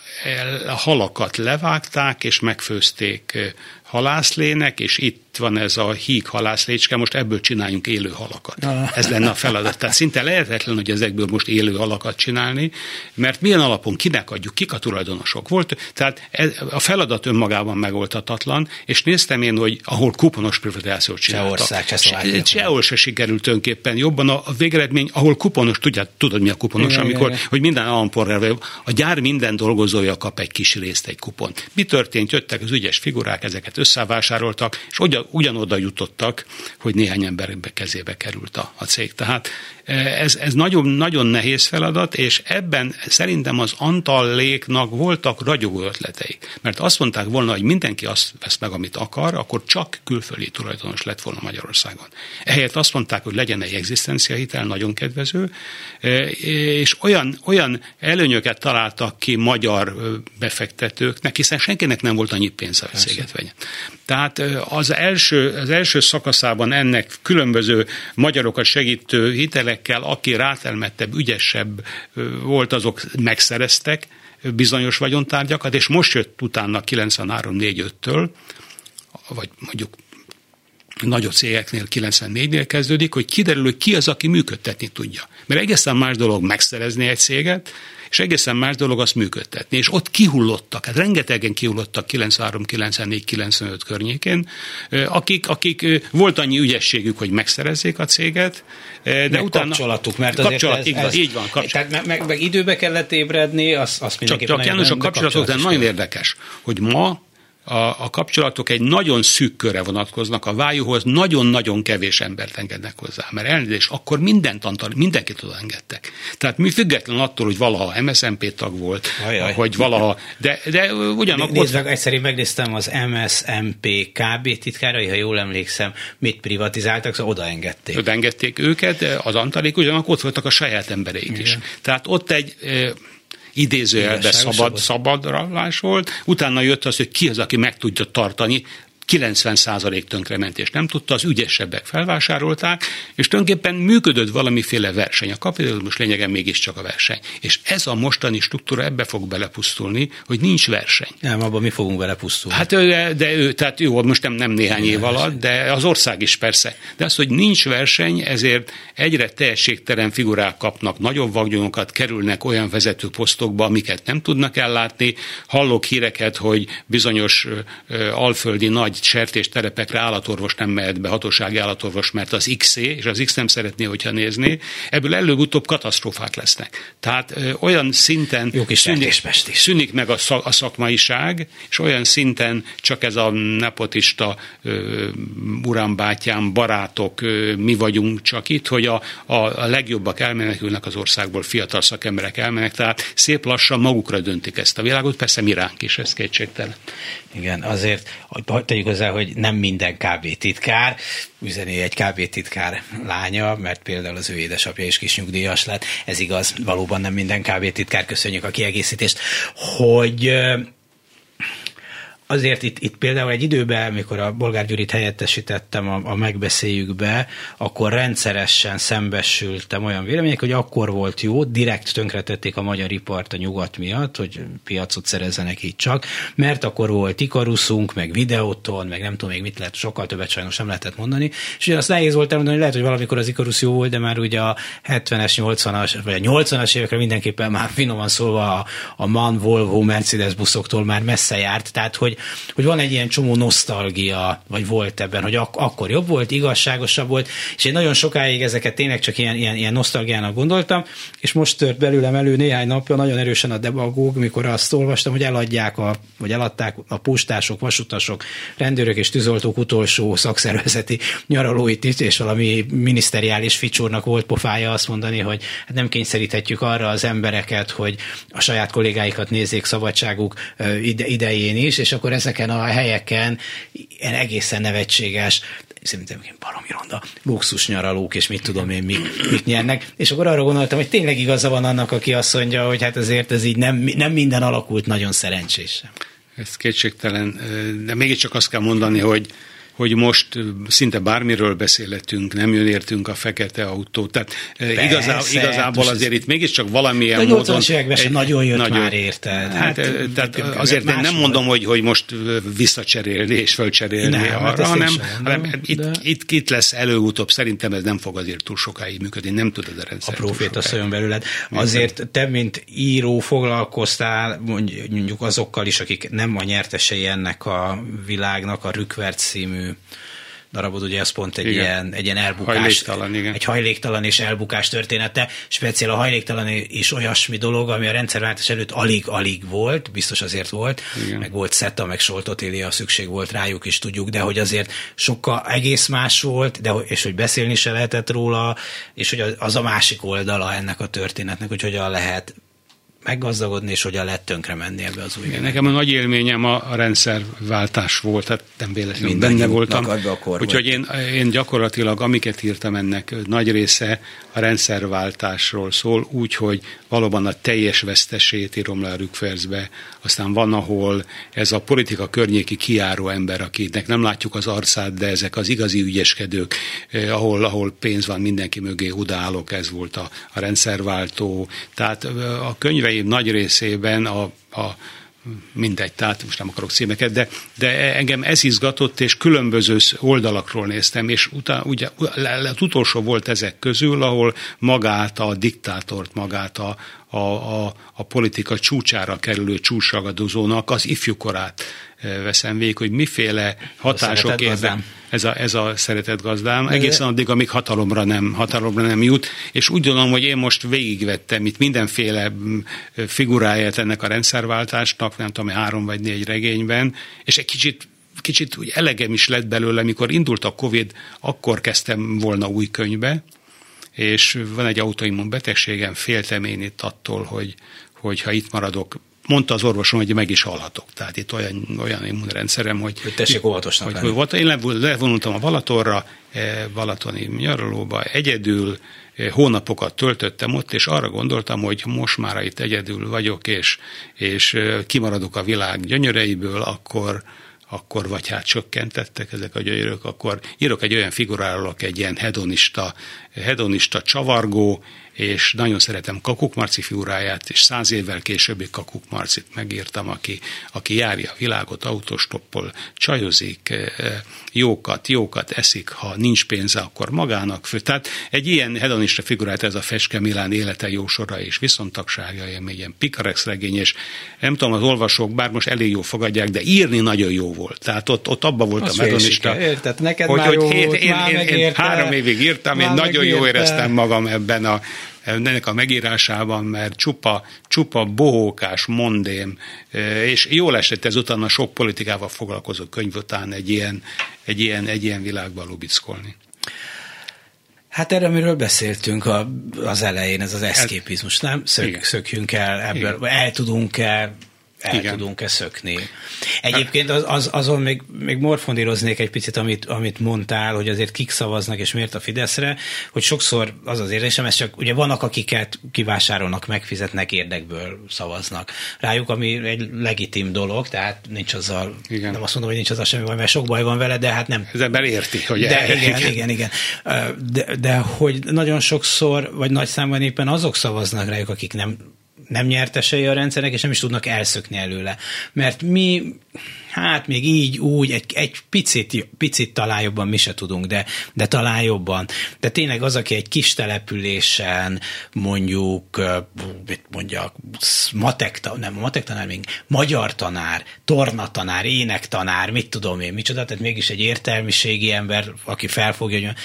a halakat levágták és megfőzték halászlének, és itt van ez a híg halászlécske, most ebből csináljunk élő halakat. Ez lenne a feladat. Tehát szinte lehetetlen, hogy ezekből most élő halakat csinálni, mert milyen alapon kinek adjuk, kik a tulajdonosok volt. Tehát ez, a feladat önmagában megoldhatatlan, és néztem én, hogy ahol kuponos privatizációt csináltak. Csehország, Sehol se sikerült tulajdonképpen jobban a, a végeredmény, ahol kuponos, tudját, tudod mi a kuponos, igen, amikor, igen. hogy minden állampolgár, a gyár minden dolgozója kap egy kis részt, egy kupon. Mi történt? Jöttek az ügyes figurák, ezeket összevásároltak, és ugyan, ugyanoda jutottak, hogy néhány ember kezébe került a, a cég. Tehát ez, ez nagyon, nagyon nehéz feladat, és ebben szerintem az Antalléknak voltak ragyogó ötleteik. Mert azt mondták volna, hogy mindenki azt vesz meg, amit akar, akkor csak külföldi tulajdonos lett volna Magyarországon. Ehelyett azt mondták, hogy legyen egy egzisztenciahitel, nagyon kedvező, e, és olyan, olyan előnyöket találtak ki magyar befektetőknek, hiszen senkinek nem volt annyi pénze, hogy céget vegyen. Tehát az első, az első szakaszában ennek különböző magyarokat segítő hitelekkel, aki rátelmettebb, ügyesebb volt, azok megszereztek bizonyos vagyontárgyakat, és most jött utána 93-4-5-től, vagy mondjuk nagyobb cégeknél 94-nél kezdődik, hogy kiderül, hogy ki az, aki működtetni tudja. Mert egészen más dolog megszerezni egy céget, és egészen más dolog azt működtetni. És ott kihullottak, hát rengetegen kihullottak 93, 94, 95 környékén, akik, akik volt annyi ügyességük, hogy megszerezzék a céget, de meg utána... kapcsolatuk, mert azért kapcsolat, ez, így, van, ez, így van. Kapcsolat. Tehát meg, meg, időbe kellett ébredni, azt, azt Csak, csak János, a kapcsolatok, de nagyon érdekes, hogy ma a, a kapcsolatok egy nagyon szűk körre vonatkoznak, a vájúhoz nagyon-nagyon kevés embert engednek hozzá, mert elnézést, akkor mindent mindenkit oda engedtek. Tehát mi független attól, hogy valaha MSZMP tag volt, Ajaj. hogy valaha, de, de ugyanakkor... Nézd meg, egyszerűen megnéztem az MSMP KB titkárai, ha jól emlékszem, mit privatizáltak, szóval oda engedték. Oda engedték őket, az Antalék ugyanakkor ott voltak a saját embereik Igen. is. Tehát ott egy idézőjelbe szabad, szabadrallás volt, utána jött az, hogy ki az, aki meg tudja tartani 90% tönkrement, és nem tudta, az ügyesebbek felvásárolták, és tulajdonképpen működött valamiféle verseny. A kapitalizmus lényegen mégiscsak a verseny. És ez a mostani struktúra ebbe fog belepusztulni, hogy nincs verseny. Nem, abban mi fogunk belepusztulni. Hát de, de ő, tehát jó, most nem, nem néhány év alatt, de az ország is persze. De az, hogy nincs verseny, ezért egyre tehetségtelen figurák kapnak nagyobb vagyonokat, kerülnek olyan vezető posztokba, amiket nem tudnak ellátni. Hallok híreket, hogy bizonyos alföldi nagy nagy sertésterepekre állatorvos nem mehet be, hatósági állatorvos, mert az X, és az X nem szeretné, hogyha nézné. Ebből előbb-utóbb katasztrófák lesznek. Tehát ö, olyan szinten Jó kis szűnik, szűnik meg a, szak, a szakmaiság, és olyan szinten csak ez a nepotista ö, urambátyám, barátok, ö, mi vagyunk csak itt, hogy a, a, a legjobbak elmenekülnek az országból, fiatal szakemberek elmenek, tehát szép lassan magukra döntik ezt a világot, persze mi ránk is, ez kétségtelen. Igen, azért, hogy tegyük hozzá, hogy nem minden KB titkár, üzeni egy KB titkár lánya, mert például az ő édesapja is kis nyugdíjas lett. Ez igaz, valóban nem minden KB titkár, köszönjük a kiegészítést, hogy azért itt, itt például egy időben, mikor a Bolgár Gyurit helyettesítettem a, a megbeszéljükbe, akkor rendszeresen szembesültem olyan vélemények, hogy akkor volt jó, direkt tönkretették a magyar ipart a nyugat miatt, hogy piacot szerezzenek így csak, mert akkor volt Ikaruszunk, meg videóton, meg nem tudom még mit lehet, sokkal többet sajnos nem lehetett mondani, és ugye azt nehéz volt elmondani, hogy lehet, hogy valamikor az Ikarusz jó volt, de már ugye a 70-es, 80-as, vagy a 80-as évekre mindenképpen már finoman szólva a, a MAN, Volvo, Mercedes buszoktól már messze járt, tehát hogy hogy van egy ilyen csomó nosztalgia, vagy volt ebben, hogy ak- akkor jobb volt, igazságosabb volt, és én nagyon sokáig ezeket tényleg csak ilyen, ilyen, ilyen nosztalgiának gondoltam, és most tört belőlem elő néhány napja nagyon erősen a debagóg, mikor azt olvastam, hogy eladják, a, vagy eladták a postások, vasutasok, rendőrök és tűzoltók utolsó szakszervezeti nyaralóit itt, és valami miniszteriális ficsúrnak volt pofája azt mondani, hogy hát nem kényszeríthetjük arra az embereket, hogy a saját kollégáikat nézzék szabadságuk idején is, és akkor ezeken a helyeken ilyen egészen nevetséges szerintem baromi ronda luxus nyaralók, és mit tudom én, mit, mit nyernek. És akkor arra gondoltam, hogy tényleg igaza van annak, aki azt mondja, hogy hát azért ez így nem, nem minden alakult nagyon szerencsésen. Ez kétségtelen, de mégiscsak azt kell mondani, hogy hogy most szinte bármiről beszélhetünk, nem jön értünk a fekete autó. Tehát Persze, igazá, igazából azért itt mégiscsak valamilyen a módon... A egy, nagyon jött nagyon, már érted. Hát, hát, tehát azért én nem mondom, hogy, hogy most visszacserélni és fölcserélni nem, hát arra, hanem, hanem de... itt, itt, itt lesz előutóbb. Szerintem ez nem fog azért túl sokáig működni, nem tudod a rendszer. A proféta szóljon belőled. Azért te, mint író foglalkoztál mondjuk azokkal is, akik nem a nyertesei ennek a világnak, a Rükvert című darabod, ugye ez pont egy igen. ilyen, egy ilyen elbukás. Hajléktalan, igen. Egy hajléktalan és elbukás története. Speciál a hajléktalan is olyasmi dolog, ami a rendszerváltás előtt alig-alig volt, biztos azért volt, igen. meg volt Szetta, meg Soltotélia, szükség volt rájuk is, tudjuk, de hogy azért sokkal egész más volt, de, és hogy beszélni se lehetett róla, és hogy az a másik oldala ennek a történetnek, hogy hogyan lehet meggazdagodni, és hogyan lehet tönkre menni ebbe az új Igen, Nekem a nagy élményem a, a rendszerváltás volt, tehát nem véletlenül benne voltam. Úgyhogy én, én gyakorlatilag, amiket írtam ennek nagy része a rendszerváltásról szól, úgyhogy valóban a teljes vesztesét írom le a rükverzbe. Aztán van, ahol ez a politika környéki kiáró ember, akinek nem látjuk az arcát, de ezek az igazi ügyeskedők, eh, ahol, ahol pénz van mindenki mögé, odaállok, ez volt a, a rendszerváltó. Tehát eh, a könyve könyveim nagy részében a, a mindegy, tehát most nem akarok címeket, de, de engem ez izgatott, és különböző oldalakról néztem, és utána, ugye, az utolsó volt ezek közül, ahol magát a diktátort, magát a, a, a, a politika csúcsára kerülő csúcsragadozónak az ifjúkorát veszem végig, hogy miféle hatások érnek. Ez a, ez a szeretett gazdám, egészen addig, amíg hatalomra nem, hatalomra nem jut, és úgy gondolom, hogy én most végigvettem itt mindenféle mm, figuráját ennek a rendszerváltásnak, nem tudom, három vagy négy regényben, és egy kicsit kicsit úgy elegem is lett belőle, mikor indult a Covid, akkor kezdtem volna új könyvbe, és van egy autoimmun betegségem, féltem én itt attól, hogy, hogy ha itt maradok mondta az orvosom, hogy meg is halhatok. Tehát itt olyan, olyan immunrendszerem, hogy... Hogy tessék óvatosnak hogy, hogy, Én levonultam a Balatonra, eh, Balatoni nyaralóba, egyedül, eh, hónapokat töltöttem ott, és arra gondoltam, hogy most már itt egyedül vagyok, és, és eh, kimaradok a világ gyönyöreiből, akkor, akkor vagy hát csökkentettek ezek a gyönyörök, akkor írok egy olyan figuráról, egy ilyen hedonista, hedonista csavargó, és nagyon szeretem Kakuk Marci figuráját, és száz évvel későbbi Kakuk Marcit megírtam, aki, aki járja a világot, autostoppol, csajozik, eh, jókat, jókat eszik, ha nincs pénze, akkor magának fő. Tehát egy ilyen hedonista figurát ez a Feske Milán élete jó sora és viszontagsága, ilyen, ilyen pikarex regény, és nem tudom, az olvasók, bár most elég jó fogadják, de írni nagyon jó volt. Tehát ott, ott abba volt a hedonista. Érted, neked hogy, már hogy jó volt, én, én, én, én három évig írtam, én nagyon jó éreztem magam ebben a ennek a megírásában, mert csupa, csupa bohókás, mondém, e, és jól esett ez utána sok politikával foglalkozó könyv után egy ilyen, egy ilyen, egy ilyen világban lubickolni. Hát erre, amiről beszéltünk a, az elején, ez az eszképizmus, nem? Szök, szökjünk el ebből, Igen. el tudunk-e el Igen. tudunk-e szökni. Egyébként az, az, azon még, még morfondíroznék egy picit, amit, amit mondtál, hogy azért kik szavaznak és miért a Fideszre, hogy sokszor az az érzésem, ez csak ugye vannak, akiket kivásárolnak, megfizetnek, érdekből szavaznak rájuk, ami egy legitim dolog, tehát nincs azzal, igen. nem azt mondom, hogy nincs azzal semmi baj, mert sok baj van vele, de hát nem. Az ember érti, hogy de, el, igen, igen, igen, igen. De, de hogy nagyon sokszor, vagy nagy számban éppen azok szavaznak rájuk, akik nem nem nyertesei a rendszernek, és nem is tudnak elszökni előle. Mert mi hát még így, úgy, egy, egy picit, picit talán jobban mi se tudunk, de, de talán jobban. De tényleg az, aki egy kis településen mondjuk, mit mondjak, matek, nem, matek tanár, még magyar tanár, tornatanár, énektanár, mit tudom én, micsoda, tehát mégis egy értelmiségi ember, aki felfogja, hogy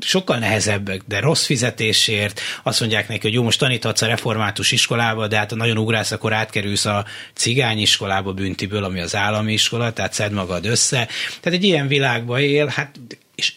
sokkal nehezebbek, de rossz fizetésért, azt mondják neki, hogy jó, most taníthatsz a református iskolába, de hát nagyon ugrász, akkor átkerülsz a cigány iskolába büntiből, ami az állami iskola, tehát szed magad össze. Tehát egy ilyen világban él, hát és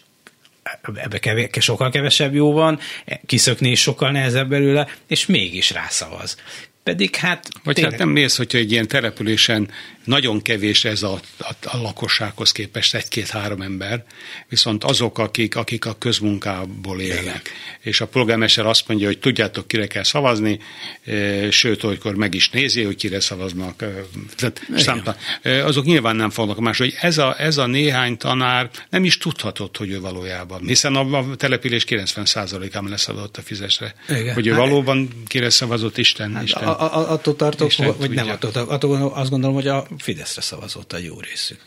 ebbe kevés, sokkal kevesebb jó van, kiszökni is sokkal nehezebb belőle, és mégis rászavaz. Pedig hát... Vagy tényleg... hát nem néz, hogyha egy ilyen településen nagyon kevés ez a, a, a lakossághoz képest egy-két-három ember, viszont azok, akik, akik a közmunkából élnek. Igen. És a polgármester azt mondja, hogy tudjátok, kire kell szavazni, e, sőt, olykor meg is nézi, hogy kire szavaznak. E, tehát számta, e, azok nyilván nem fognak más, hogy ez a, ez a néhány tanár nem is tudhatott, hogy ő valójában, hiszen a, a település 90%-ában lesz adott a fizesre. Igen. Hogy ő hát, valóban kire szavazott Isten. Hát, Isten a, a, attól tartok, Isten tudja. nem attól, attól azt gondolom, hogy a Fideszre szavazott a jó részük.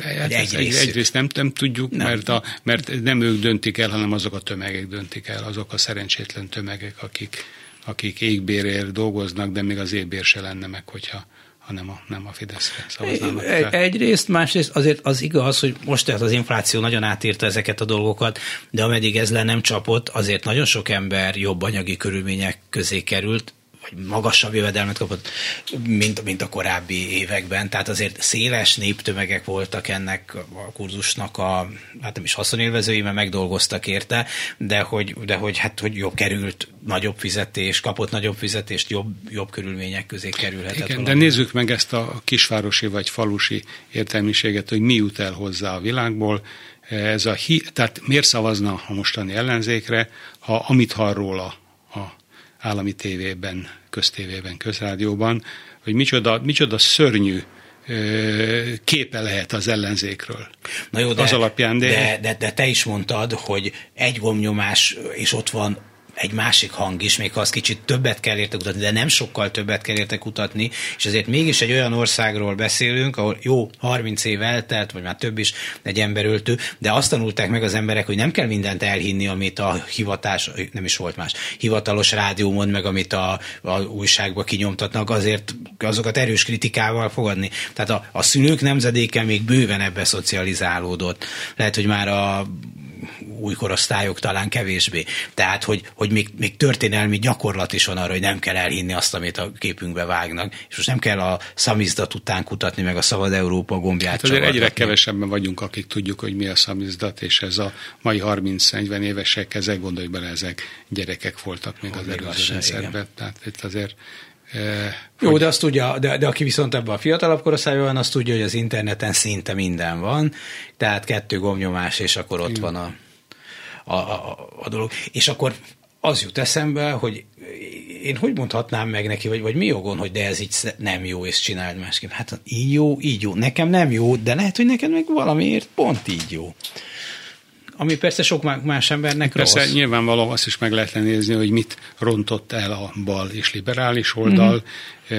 Hát egy egy, egyrészt nem, nem tudjuk, nem. Mert, a, mert nem ők döntik el, hanem azok a tömegek döntik el, azok a szerencsétlen tömegek, akik, akik égbérért dolgoznak, de még az égbér se lenne meg, hogyha ha nem a, nem a Fideszre szavaznának. Egy, egyrészt, másrészt azért az igaz, hogy most tehát az infláció nagyon átírta ezeket a dolgokat, de ameddig ez le nem csapott, azért nagyon sok ember jobb anyagi körülmények közé került, vagy magasabb jövedelmet kapott, mint, mint a korábbi években. Tehát azért széles néptömegek voltak ennek a kurzusnak a, hát nem is haszonélvezői, mert megdolgoztak érte, de hogy, de hogy, hát, hogy jobb került, nagyobb fizetés, kapott nagyobb fizetést, jobb, jobb körülmények közé kerülhetett. Igen, valami. de nézzük meg ezt a kisvárosi vagy falusi értelmiséget, hogy mi jut el hozzá a világból, ez a hi, tehát miért szavazna a mostani ellenzékre, ha amit hall róla a állami tévében, köztévében, közrádióban, hogy micsoda, micsoda szörnyű képe lehet az ellenzékről. Na jó, de, az alapján, de... De, de, de te is mondtad, hogy egy gomnyomás, és ott van egy másik hang is, még ha az kicsit többet kell érte kutatni, de nem sokkal többet kell érte kutatni, és azért mégis egy olyan országról beszélünk, ahol jó, 30 év eltelt, vagy már több is egy emberöltő, de azt tanulták meg az emberek, hogy nem kell mindent elhinni, amit a hivatás, nem is volt más, hivatalos rádió mond meg, amit a, a újságba kinyomtatnak, azért azokat erős kritikával fogadni. Tehát a, a szülők nemzedéke még bőven ebbe szocializálódott. Lehet, hogy már a új korosztályok talán kevésbé. Tehát, hogy, hogy még, még történelmi gyakorlat is van arra, hogy nem kell elhinni azt, amit a képünkbe vágnak. És most nem kell a szamizdat után kutatni, meg a Szabad Európa gombját hát azért egyre kevesebben vagyunk, akik tudjuk, hogy mi a szamizdat, és ez a mai 30-40 évesek, ezek gondolj bele, ezek gyerekek voltak még az előző rendszerben. Tehát itt azért jó, de azt tudja, de, de aki viszont ebben a fiatalabb korosztályban van, azt tudja, hogy az interneten szinte minden van, tehát kettő gomnyomás, és akkor ott Igen. van a, a, a, a dolog. És akkor az jut eszembe, hogy én hogy mondhatnám meg neki, vagy, vagy mi jogon, hogy de ez így nem jó, és csináld másképp. Hát így jó, így jó. Nekem nem jó, de lehet, hogy neked meg valamiért pont így jó ami persze sok más embernek persze rossz. nyilvánvaló azt is meg lehet nézni, hogy mit rontott el a bal és liberális oldal, mm-hmm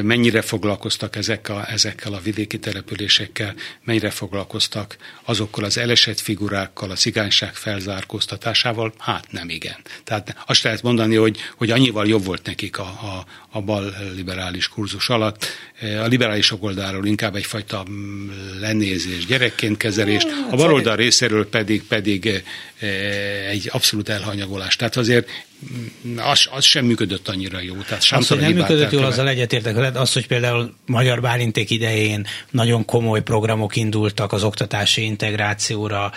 mennyire foglalkoztak ezek a, ezekkel a vidéki településekkel, mennyire foglalkoztak azokkal az elesett figurákkal, a cigányság felzárkóztatásával? Hát nem igen. Tehát azt lehet mondani, hogy, hogy annyival jobb volt nekik a, a, a bal liberális kurzus alatt. A liberális oldalról inkább egyfajta mm, lenézés, gyerekként kezelés, a baloldal részéről pedig, pedig egy abszolút elhanyagolás. Tehát azért az, az sem működött annyira jó. Tehát az, hogy nem működött jól, azzal egyetértek. Az, hogy például Magyar Bálinték idején nagyon komoly programok indultak az oktatási integrációra,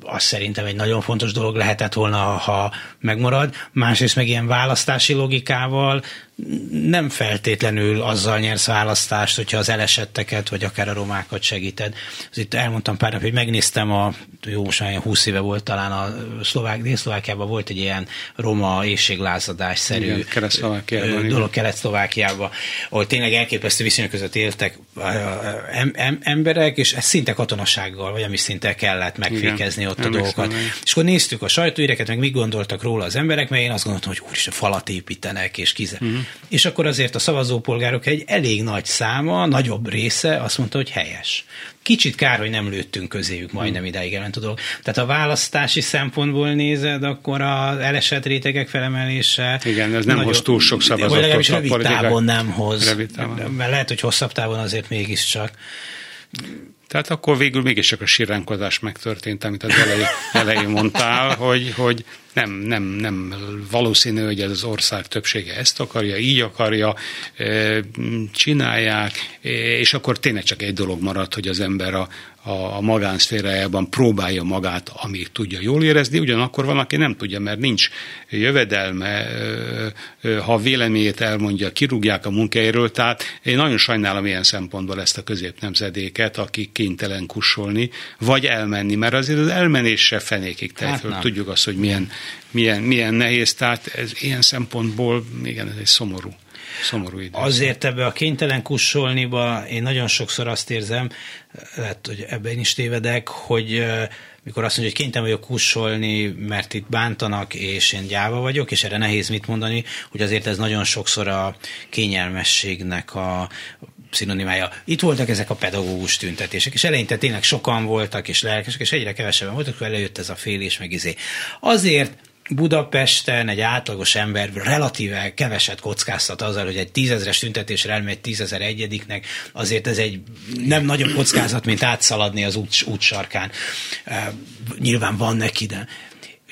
az szerintem egy nagyon fontos dolog lehetett volna, ha megmarad. Másrészt meg ilyen választási logikával nem feltétlenül azzal nyersz választást, hogyha az elesetteket, vagy akár a romákat segíted. Az itt elmondtam pár nap, hogy megnéztem a, jó, most már 20 éve volt talán a szlovák, Dél-Szlovákiában volt egy ilyen roma éjséglázadás-szerű dolog Kelet-Szlovákiában, ahol tényleg elképesztő viszonyok között éltek em, em, emberek, és ez szinte katonasággal, vagy ami szinte kellett megfékezni ott a dolgokat. És akkor néztük a sajtóíreket, meg mit gondoltak róla az emberek, mert én azt gondoltam, hogy úristen, falat építenek, és kize. Uh-huh és akkor azért a szavazópolgárok egy elég nagy száma, nagyobb része azt mondta, hogy helyes. Kicsit kár, hogy nem lőttünk közéjük majdnem ideig ellen tudok. Tehát a választási szempontból nézed, akkor az elesett rétegek felemelése... Igen, ez nem nagyon, hoz túl sok szavazatot. Vagy legalábbis rövid távon nem hoz. Rövid távon. Mert lehet, hogy hosszabb távon azért mégiscsak. Tehát akkor végül mégis csak a siránkozás megtörtént, amit az elején, elején mondtál, hogy, hogy nem, nem, nem valószínű, hogy ez az ország többsége ezt akarja, így akarja, csinálják, és akkor tényleg csak egy dolog maradt, hogy az ember a, a, a magánszférájában próbálja magát, amíg tudja jól érezni, ugyanakkor van, aki nem tudja, mert nincs jövedelme, ha véleményét elmondja, kirúgják a munkájáról, tehát én nagyon sajnálom ilyen szempontból ezt a középnemzedéket, akik kénytelen kussolni, vagy elmenni, mert azért az elmenés se fenékig tehát hát tudjuk azt, hogy milyen, milyen, milyen nehéz, tehát ez ilyen szempontból, igen, ez egy szomorú szomorú idő. Azért ebbe a kénytelen kussolniba én nagyon sokszor azt érzem, lehet, hogy ebben is tévedek, hogy mikor azt mondja, hogy kénytelen vagyok kussolni, mert itt bántanak, és én gyáva vagyok, és erre nehéz mit mondani, hogy azért ez nagyon sokszor a kényelmességnek a szinonimája. Itt voltak ezek a pedagógus tüntetések, és eleinte tényleg sokan voltak, és lelkesek, és egyre kevesebben voltak, akkor előjött ez a fél és meg izé. Azért Budapesten egy átlagos ember relatíve keveset kockáztat azzal, hogy egy tízezres tüntetésre elmegy tízezer egyediknek, azért ez egy nem nagyobb kockázat, mint átszaladni az út, útsarkán. Uh, nyilván van neki, de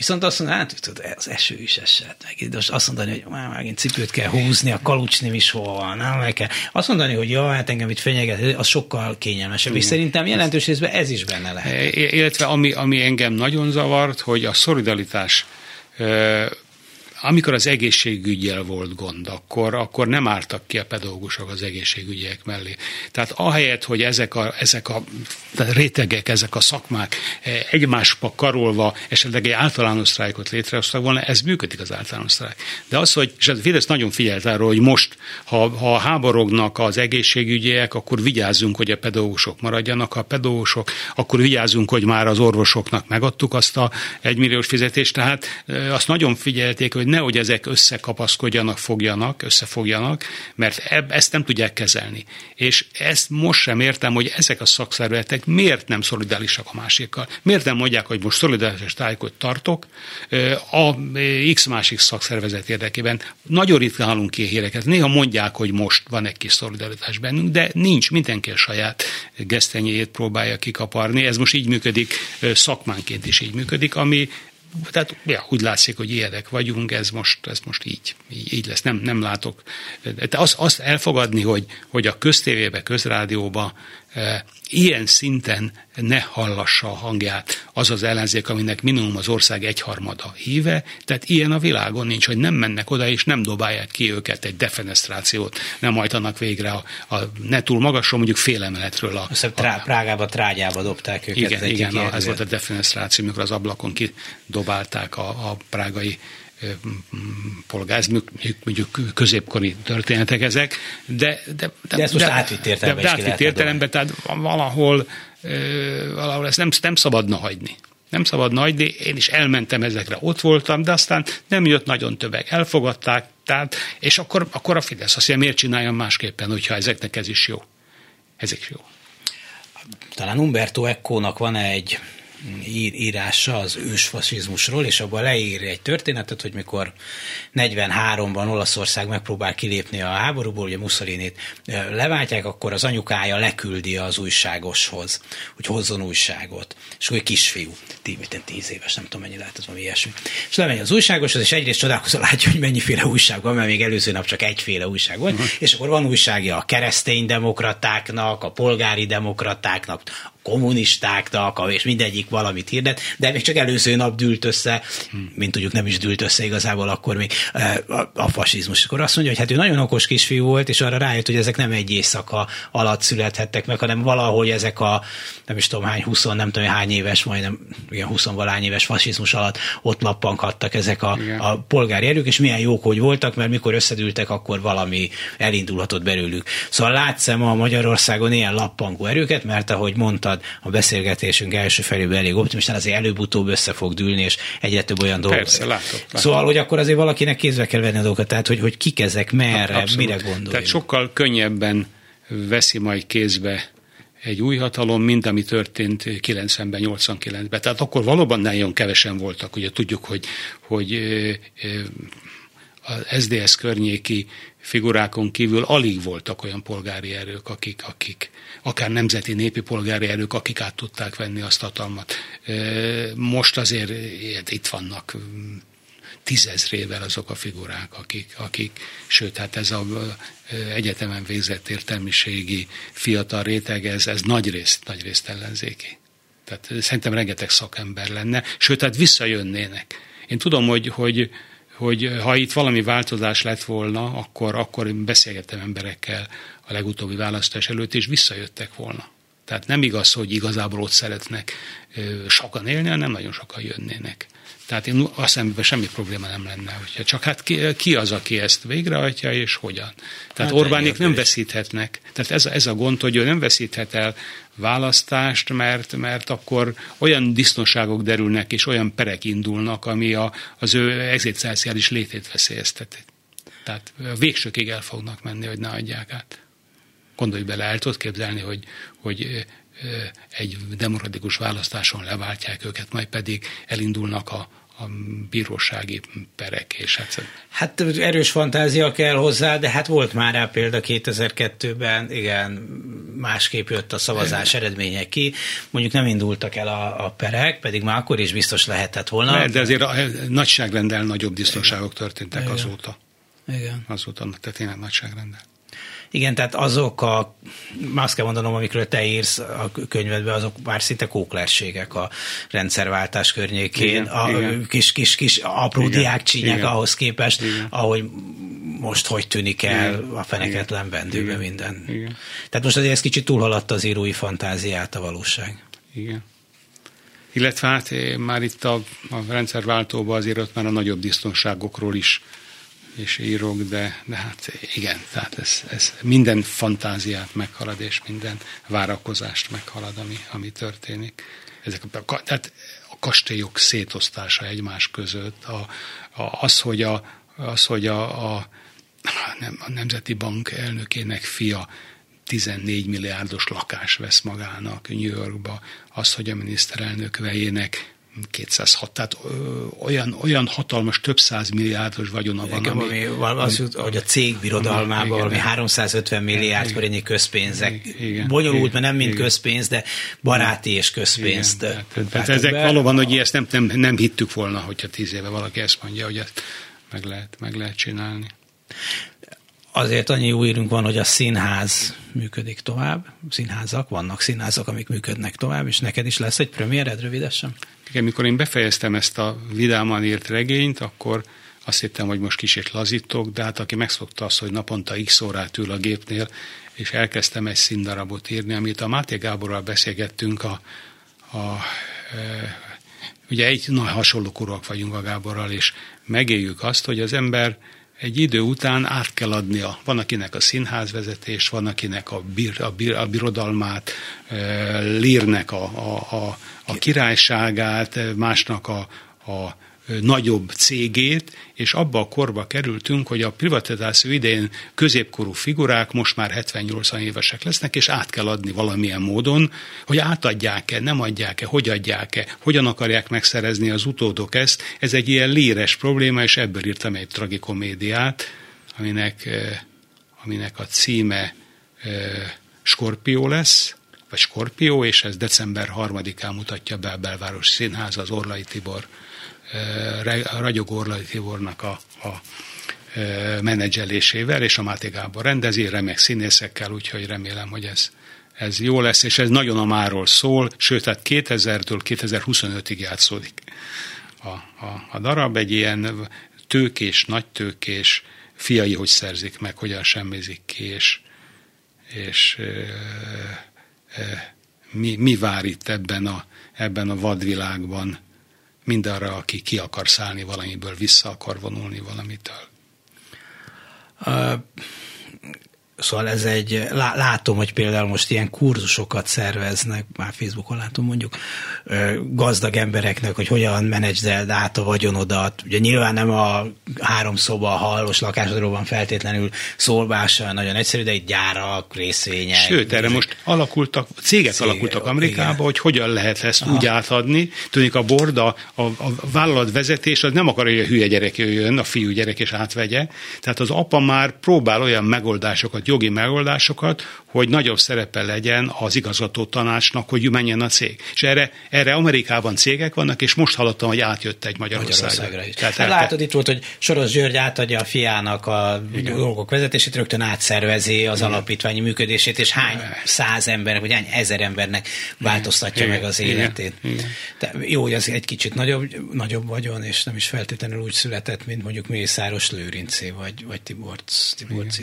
Viszont azt mondani, hát tudod, az eső is esett. Meg most azt mondani, hogy már megint cipőt kell húzni, a kalucs nem is hol van, nem kell. Azt mondani, hogy ja, hát engem itt fenyeget, az sokkal kényelmesebb. És szerintem jelentős részben ez is benne lehet. Illetve ami, ami engem nagyon zavart, hogy a szolidaritás amikor az egészségügyel volt gond, akkor, akkor nem álltak ki a pedagógusok az egészségügyek mellé. Tehát ahelyett, hogy ezek a, ezek a rétegek, ezek a szakmák eh, egymásba karolva esetleg egy általános sztrájkot létrehoztak volna, ez működik az általános sztrájk. De az, hogy, és a Fidesz nagyon figyelt arra, hogy most, ha, ha háborognak az egészségügyiek, akkor vigyázzunk, hogy a pedagógusok maradjanak, a pedagógusok, akkor vigyázzunk, hogy már az orvosoknak megadtuk azt a egymilliós fizetést. Tehát eh, azt nagyon figyelték, hogy nehogy ezek összekapaszkodjanak, fogjanak, összefogjanak, mert eb, ezt nem tudják kezelni. És ezt most sem értem, hogy ezek a szakszervezetek miért nem szolidálisak a másikkal. Miért nem mondják, hogy most szolidáris tájékot tartok a X másik szakszervezet érdekében. Nagyon ritkán hallunk ki híreket. Néha mondják, hogy most van egy kis szolidaritás bennünk, de nincs. Mindenki a saját gesztenyéjét próbálja kikaparni. Ez most így működik, szakmánként is így működik, ami tehát ja, úgy látszik, hogy ilyenek vagyunk, ez most, ez most így, így, így lesz. Nem, nem látok. De azt, azt elfogadni, hogy, hogy a köztévébe, közrádióba ilyen szinten ne hallassa a hangját az az ellenzék, aminek minimum az ország egyharmada híve, tehát ilyen a világon nincs, hogy nem mennek oda és nem dobálják ki őket egy defenestrációt, nem hajtanak végre a, a ne túl magasról, mondjuk fél emeletről. A, a, trá, Prágába, trágyába dobták őket. Igen, igen a, ez volt a defenestráció, amikor az ablakon kidobálták a, a prágai polgáz, mondjuk középkori történetek ezek, de... De, de, de ezt most átvitt értelemben de, de átvitt értelemben, tehát valahol, valahol ezt nem, nem szabadna hagyni. Nem szabadna hagyni, én is elmentem ezekre, ott voltam, de aztán nem jött nagyon többek, elfogadták, tehát, és akkor, akkor a Fidesz azt mondja, miért csináljam másképpen, hogyha ezeknek ez is jó. Ez is jó. Talán Umberto Eccónak van egy írása az ősfasizmusról, és abban leír egy történetet, hogy mikor 43-ban Olaszország megpróbál kilépni a háborúból, ugye Mussolinit leváltják, akkor az anyukája leküldi az újságoshoz, hogy hozzon újságot. És akkor egy kisfiú, tíz éves, nem tudom mennyi lehet, az valami ilyesmi. És lemegy az újságoshoz, és egyrészt csodálkozol, (laughs) látja, hogy mennyiféle újság van, mert még előző nap csak egyféle újság volt, uh-huh. és akkor van újságja a keresztény demokratáknak, a polgári demokratáknak, kommunistáknak, és mindegyik valamit hirdet, de még csak előző nap dűlt össze, mint tudjuk nem is dűlt össze igazából akkor még eh, a, fasizmus. Akkor azt mondja, hogy hát ő nagyon okos kisfiú volt, és arra rájött, hogy ezek nem egy éjszaka alatt születhettek meg, hanem valahogy ezek a nem is tudom hány, 20, nem tudom hány éves, majdnem igen, 20 valány éves fasizmus alatt ott lappankadtak ezek a, a polgári erők, és milyen jók, hogy voltak, mert mikor összedültek, akkor valami elindulhatott belőlük. Szóval látszem a Magyarországon ilyen lappangó erőket, mert ahogy mondta, mondtad, a beszélgetésünk első felében elég optimistán, azért előbb-utóbb össze fog dűlni, és egyre több olyan dolog. Persze, látok, látok. Szóval, hogy akkor azért valakinek kézbe kell venni a dolgokat, tehát hogy, hogy kik ezek, merre, Abszolút. mire gondol. Tehát sokkal könnyebben veszi majd kézbe egy új hatalom, mint ami történt 90-ben, 89-ben. Tehát akkor valóban nagyon kevesen voltak, ugye tudjuk, hogy, hogy az SDS környéki figurákon kívül alig voltak olyan polgári erők, akik, akik akár nemzeti népi polgári erők, akik át tudták venni azt hatalmat. Most azért itt vannak tízezrével azok a figurák, akik, akik sőt, hát ez a egyetemen végzett értelmiségi fiatal réteg, ez, ez nagy részt, nagy részt ellenzéki. Tehát szerintem rengeteg szakember lenne, sőt, hát visszajönnének. Én tudom, hogy, hogy, hogy ha itt valami változás lett volna, akkor, akkor beszélgettem emberekkel a legutóbbi választás előtt, és visszajöttek volna. Tehát nem igaz, hogy igazából ott szeretnek sokan élni, hanem nagyon sokan jönnének. Tehát én azt hogy semmi probléma nem lenne, hogyha csak hát ki, ki az, aki ezt végrehajtja, és hogyan. Tehát hát Orbánik nem veszíthetnek. Tehát ez, ez a gond, hogy ő nem veszíthet el választást, mert, mert akkor olyan disznóságok derülnek, és olyan perek indulnak, ami a, az ő egzisztenciális létét veszélyezteti. Tehát végsőkig el fognak menni, hogy ne adják át. Gondolj bele, el tudod képzelni, hogy, hogy egy demokratikus választáson leváltják őket, majd pedig elindulnak a, a bírósági perek. És hát... hát erős fantázia kell hozzá, de hát volt már rá példa 2002-ben, igen, másképp jött a szavazás eredménye ki. Mondjuk nem indultak el a, a perek, pedig már akkor is biztos lehetett volna. Mert, de azért a, nagyságrendel nagyobb biztonságok történtek igen. azóta. Igen. Azóta, tehát tényleg nagyságrendel. Igen, tehát azok a, azt kell mondanom, amikről te írsz a könyvedben, azok már szinte kóklerségek a rendszerváltás környékén, igen, a igen. kis, kis, kis apró igen, diákcsínyek igen, ahhoz képest, igen. ahogy most hogy tűnik el igen, a feneketlen bendőbe minden. Igen. Tehát most azért ez kicsit túlhaladta az írói fantáziát a valóság. Igen. Illetve hát eh, már itt a, a rendszerváltóban azért ott már a nagyobb biztonságokról is és írok, de, de hát igen, tehát ez, ez minden fantáziát meghalad, és minden várakozást meghalad, ami, ami történik. Ezek a, tehát a kastélyok szétosztása egymás között, a, a, az, hogy a, az, hogy a, a, nem, a Nemzeti Bank elnökének fia 14 milliárdos lakás vesz magának New Yorkba, az, hogy a miniszterelnök vejének 206, tehát ö, olyan, olyan hatalmas, több milliárdos vagyona van. Igen, ami, ami, az, hogy a cég birodalmában valami 350 milliárd forintnyi közpénzek. Igen, Bonyolult, igen, mert nem mind igen, közpénz, de baráti és közpénzt. Igen, tehát, tehát ezek be. valóban, hogy ezt nem, nem, nem hittük volna, hogyha tíz éve valaki ezt mondja, hogy ezt meg lehet, meg lehet csinálni azért annyi új írunk van, hogy a színház működik tovább, színházak, vannak színházak, amik működnek tovább, és neked is lesz egy premiered rövidesen? Igen, mikor én befejeztem ezt a vidáman írt regényt, akkor azt hittem, hogy most kicsit lazítok, de hát aki megszokta azt, hogy naponta x órát ül a gépnél, és elkezdtem egy színdarabot írni, amit a Máté Gáborral beszélgettünk, a, a, e, ugye egy nagy hasonló korúak vagyunk a Gáborral, és megéljük azt, hogy az ember egy idő után át kell adnia. Van akinek a színházvezetés, van akinek a, bir, a, bir, a birodalmát, lírnek a, a, a, a királyságát, másnak a, a nagyobb cégét, és abba a korba kerültünk, hogy a privatizáció idején középkorú figurák most már 70-80 évesek lesznek, és át kell adni valamilyen módon, hogy átadják-e, nem adják-e, hogy adják-e, hogyan akarják megszerezni az utódok ezt. Ez egy ilyen líres probléma, és ebből írtam egy tragikomédiát, aminek, aminek a címe Skorpió lesz, vagy Skorpió, és ez december 3-án mutatja be a Belváros Színház az Orlai Tibor, Ragyog Orlai Tibornak a, a menedzselésével, és a Máté Gábor rendezi, remek színészekkel, úgyhogy remélem, hogy ez, ez jó lesz, és ez nagyon a máról szól, sőt, tehát 2000-től 2025-ig játszódik a, a, a darab, egy ilyen tőkés, nagy tőkés, fiai hogy szerzik meg, hogyan semmizik ki, és, és mi, mi vár itt ebben a, ebben a vadvilágban mindarra, aki ki akar szállni valamiből, vissza akar vonulni valamitől? Uh, Szóval ez egy, látom, hogy például most ilyen kurzusokat szerveznek, már Facebookon látom mondjuk, gazdag embereknek, hogy hogyan menedzseld át a vagyonodat. Ugye nyilván nem a három szoba, a hallos lakásodról van feltétlenül szólvása, nagyon egyszerű, de egy gyárak, részvények. Sőt, erre most alakultak, cégek Cég, alakultak Amerikában, hogy hogyan lehet ezt Aha. úgy átadni. Tudjuk, a borda, a, a vállalat vezetés az nem akar, hogy a hülye gyerek jöjjön, a fiú gyerek és átvegye. Tehát az apa már próbál olyan megoldásokat jogi megoldásokat, hogy nagyobb szerepe legyen az igazgató tanácsnak, hogy menjen a cég. És erre, erre Amerikában cégek vannak, és most hallottam, hogy átjött egy Magyarországra. Magyarországra is. Tehát hát látod, itt volt, hogy Soros György átadja a fiának a Igen. dolgok vezetését, rögtön átszervezi az Igen. alapítványi működését, és hány száz embernek, vagy hány ezer embernek változtatja Igen. meg az életét. Igen. De jó, hogy az egy kicsit nagyobb, nagyobb vagyon, és nem is feltétlenül úgy született, mint mondjuk Mészáros Lőrincé, vagy, vagy Tiborc, Tiborc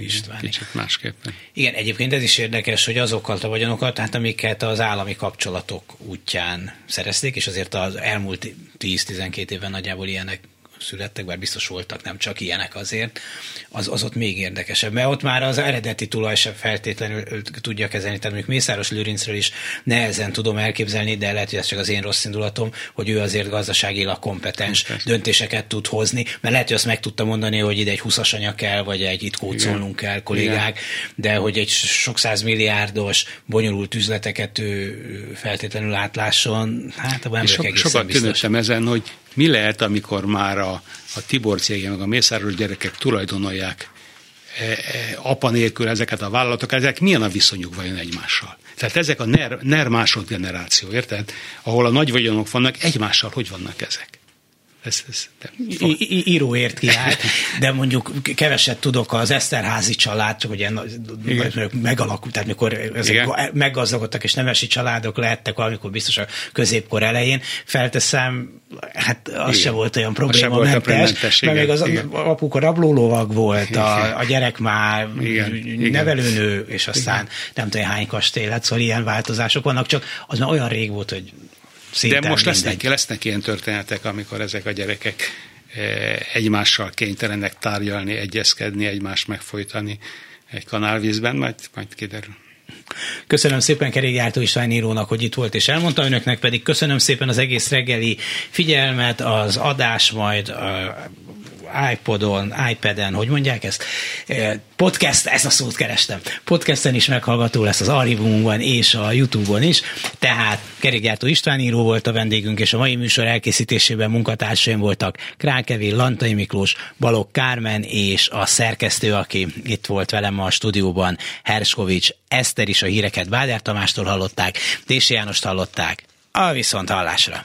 István. Kicsit másképpen. Igen, egyébként ez is érdekes, hogy azokat a vagyonokat, hát amiket az állami kapcsolatok útján szerezték, és azért az elmúlt 10-12 évben nagyjából ilyenek születtek, bár biztos voltak nem csak ilyenek azért, az, az ott még érdekesebb, mert ott már az eredeti tulaj sem feltétlenül tudja kezelni, tehát mondjuk Mészáros Lőrincről is nehezen tudom elképzelni, de lehet, hogy ez csak az én rossz indulatom, hogy ő azért gazdaságilag kompetens Persze. döntéseket tud hozni, mert lehet, hogy azt meg tudta mondani, hogy ide egy 20 anya kell, vagy egy itt kócolnunk kell kollégák, Igen. de hogy egy sok milliárdos bonyolult üzleteket ő feltétlenül átlásson, hát a so, Sokat tűnöttem ezen, hogy mi lehet, amikor már a, a Tibor cége, meg a Mészáros gyerekek tulajdonolják e, e, apa nélkül ezeket a vállalatokat, ezek milyen a viszonyuk vajon egymással? Tehát ezek a NER, NER másodgeneráció, érted? Ahol a nagy vagyonok vannak, egymással hogy vannak ezek? Ez, ez, íróért kiállt, de mondjuk keveset tudok az Eszterházi család, csak ugye megalakult, tehát mikor ezek Igen. meggazdagodtak és nemesi családok lehettek valamikor biztos a középkor elején, felteszem, hát az Igen. se volt olyan probléma volt mentes, mert még az Igen. apuka rablólovag volt, a, a gyerek már Igen. nevelőnő, és aztán Igen. nem tudom hány kastély lett, szóval ilyen változások vannak, csak az már olyan rég volt, hogy de most lesznek, lesznek ilyen történetek, amikor ezek a gyerekek eh, egymással kénytelenek tárgyalni, egyezkedni, egymást megfojtani egy kanálvízben, majd, majd kiderül. Köszönöm szépen Kerék István írónak, hogy itt volt és elmondta önöknek, pedig köszönöm szépen az egész reggeli figyelmet, az adás majd iPodon, iPad-en, hogy mondják ezt? Podcast, ezt a szót kerestem. Podcasten is meghallgató lesz az archívumunkban és a YouTube-on is. Tehát Kerékgyártó István író volt a vendégünk, és a mai műsor elkészítésében munkatársaim voltak Krákevi, Lantai Miklós, Balog Kármen és a szerkesztő, aki itt volt velem a stúdióban, Herskovics Eszter is a híreket Bádár Tamástól hallották, Dési Jánost hallották. A viszont hallásra!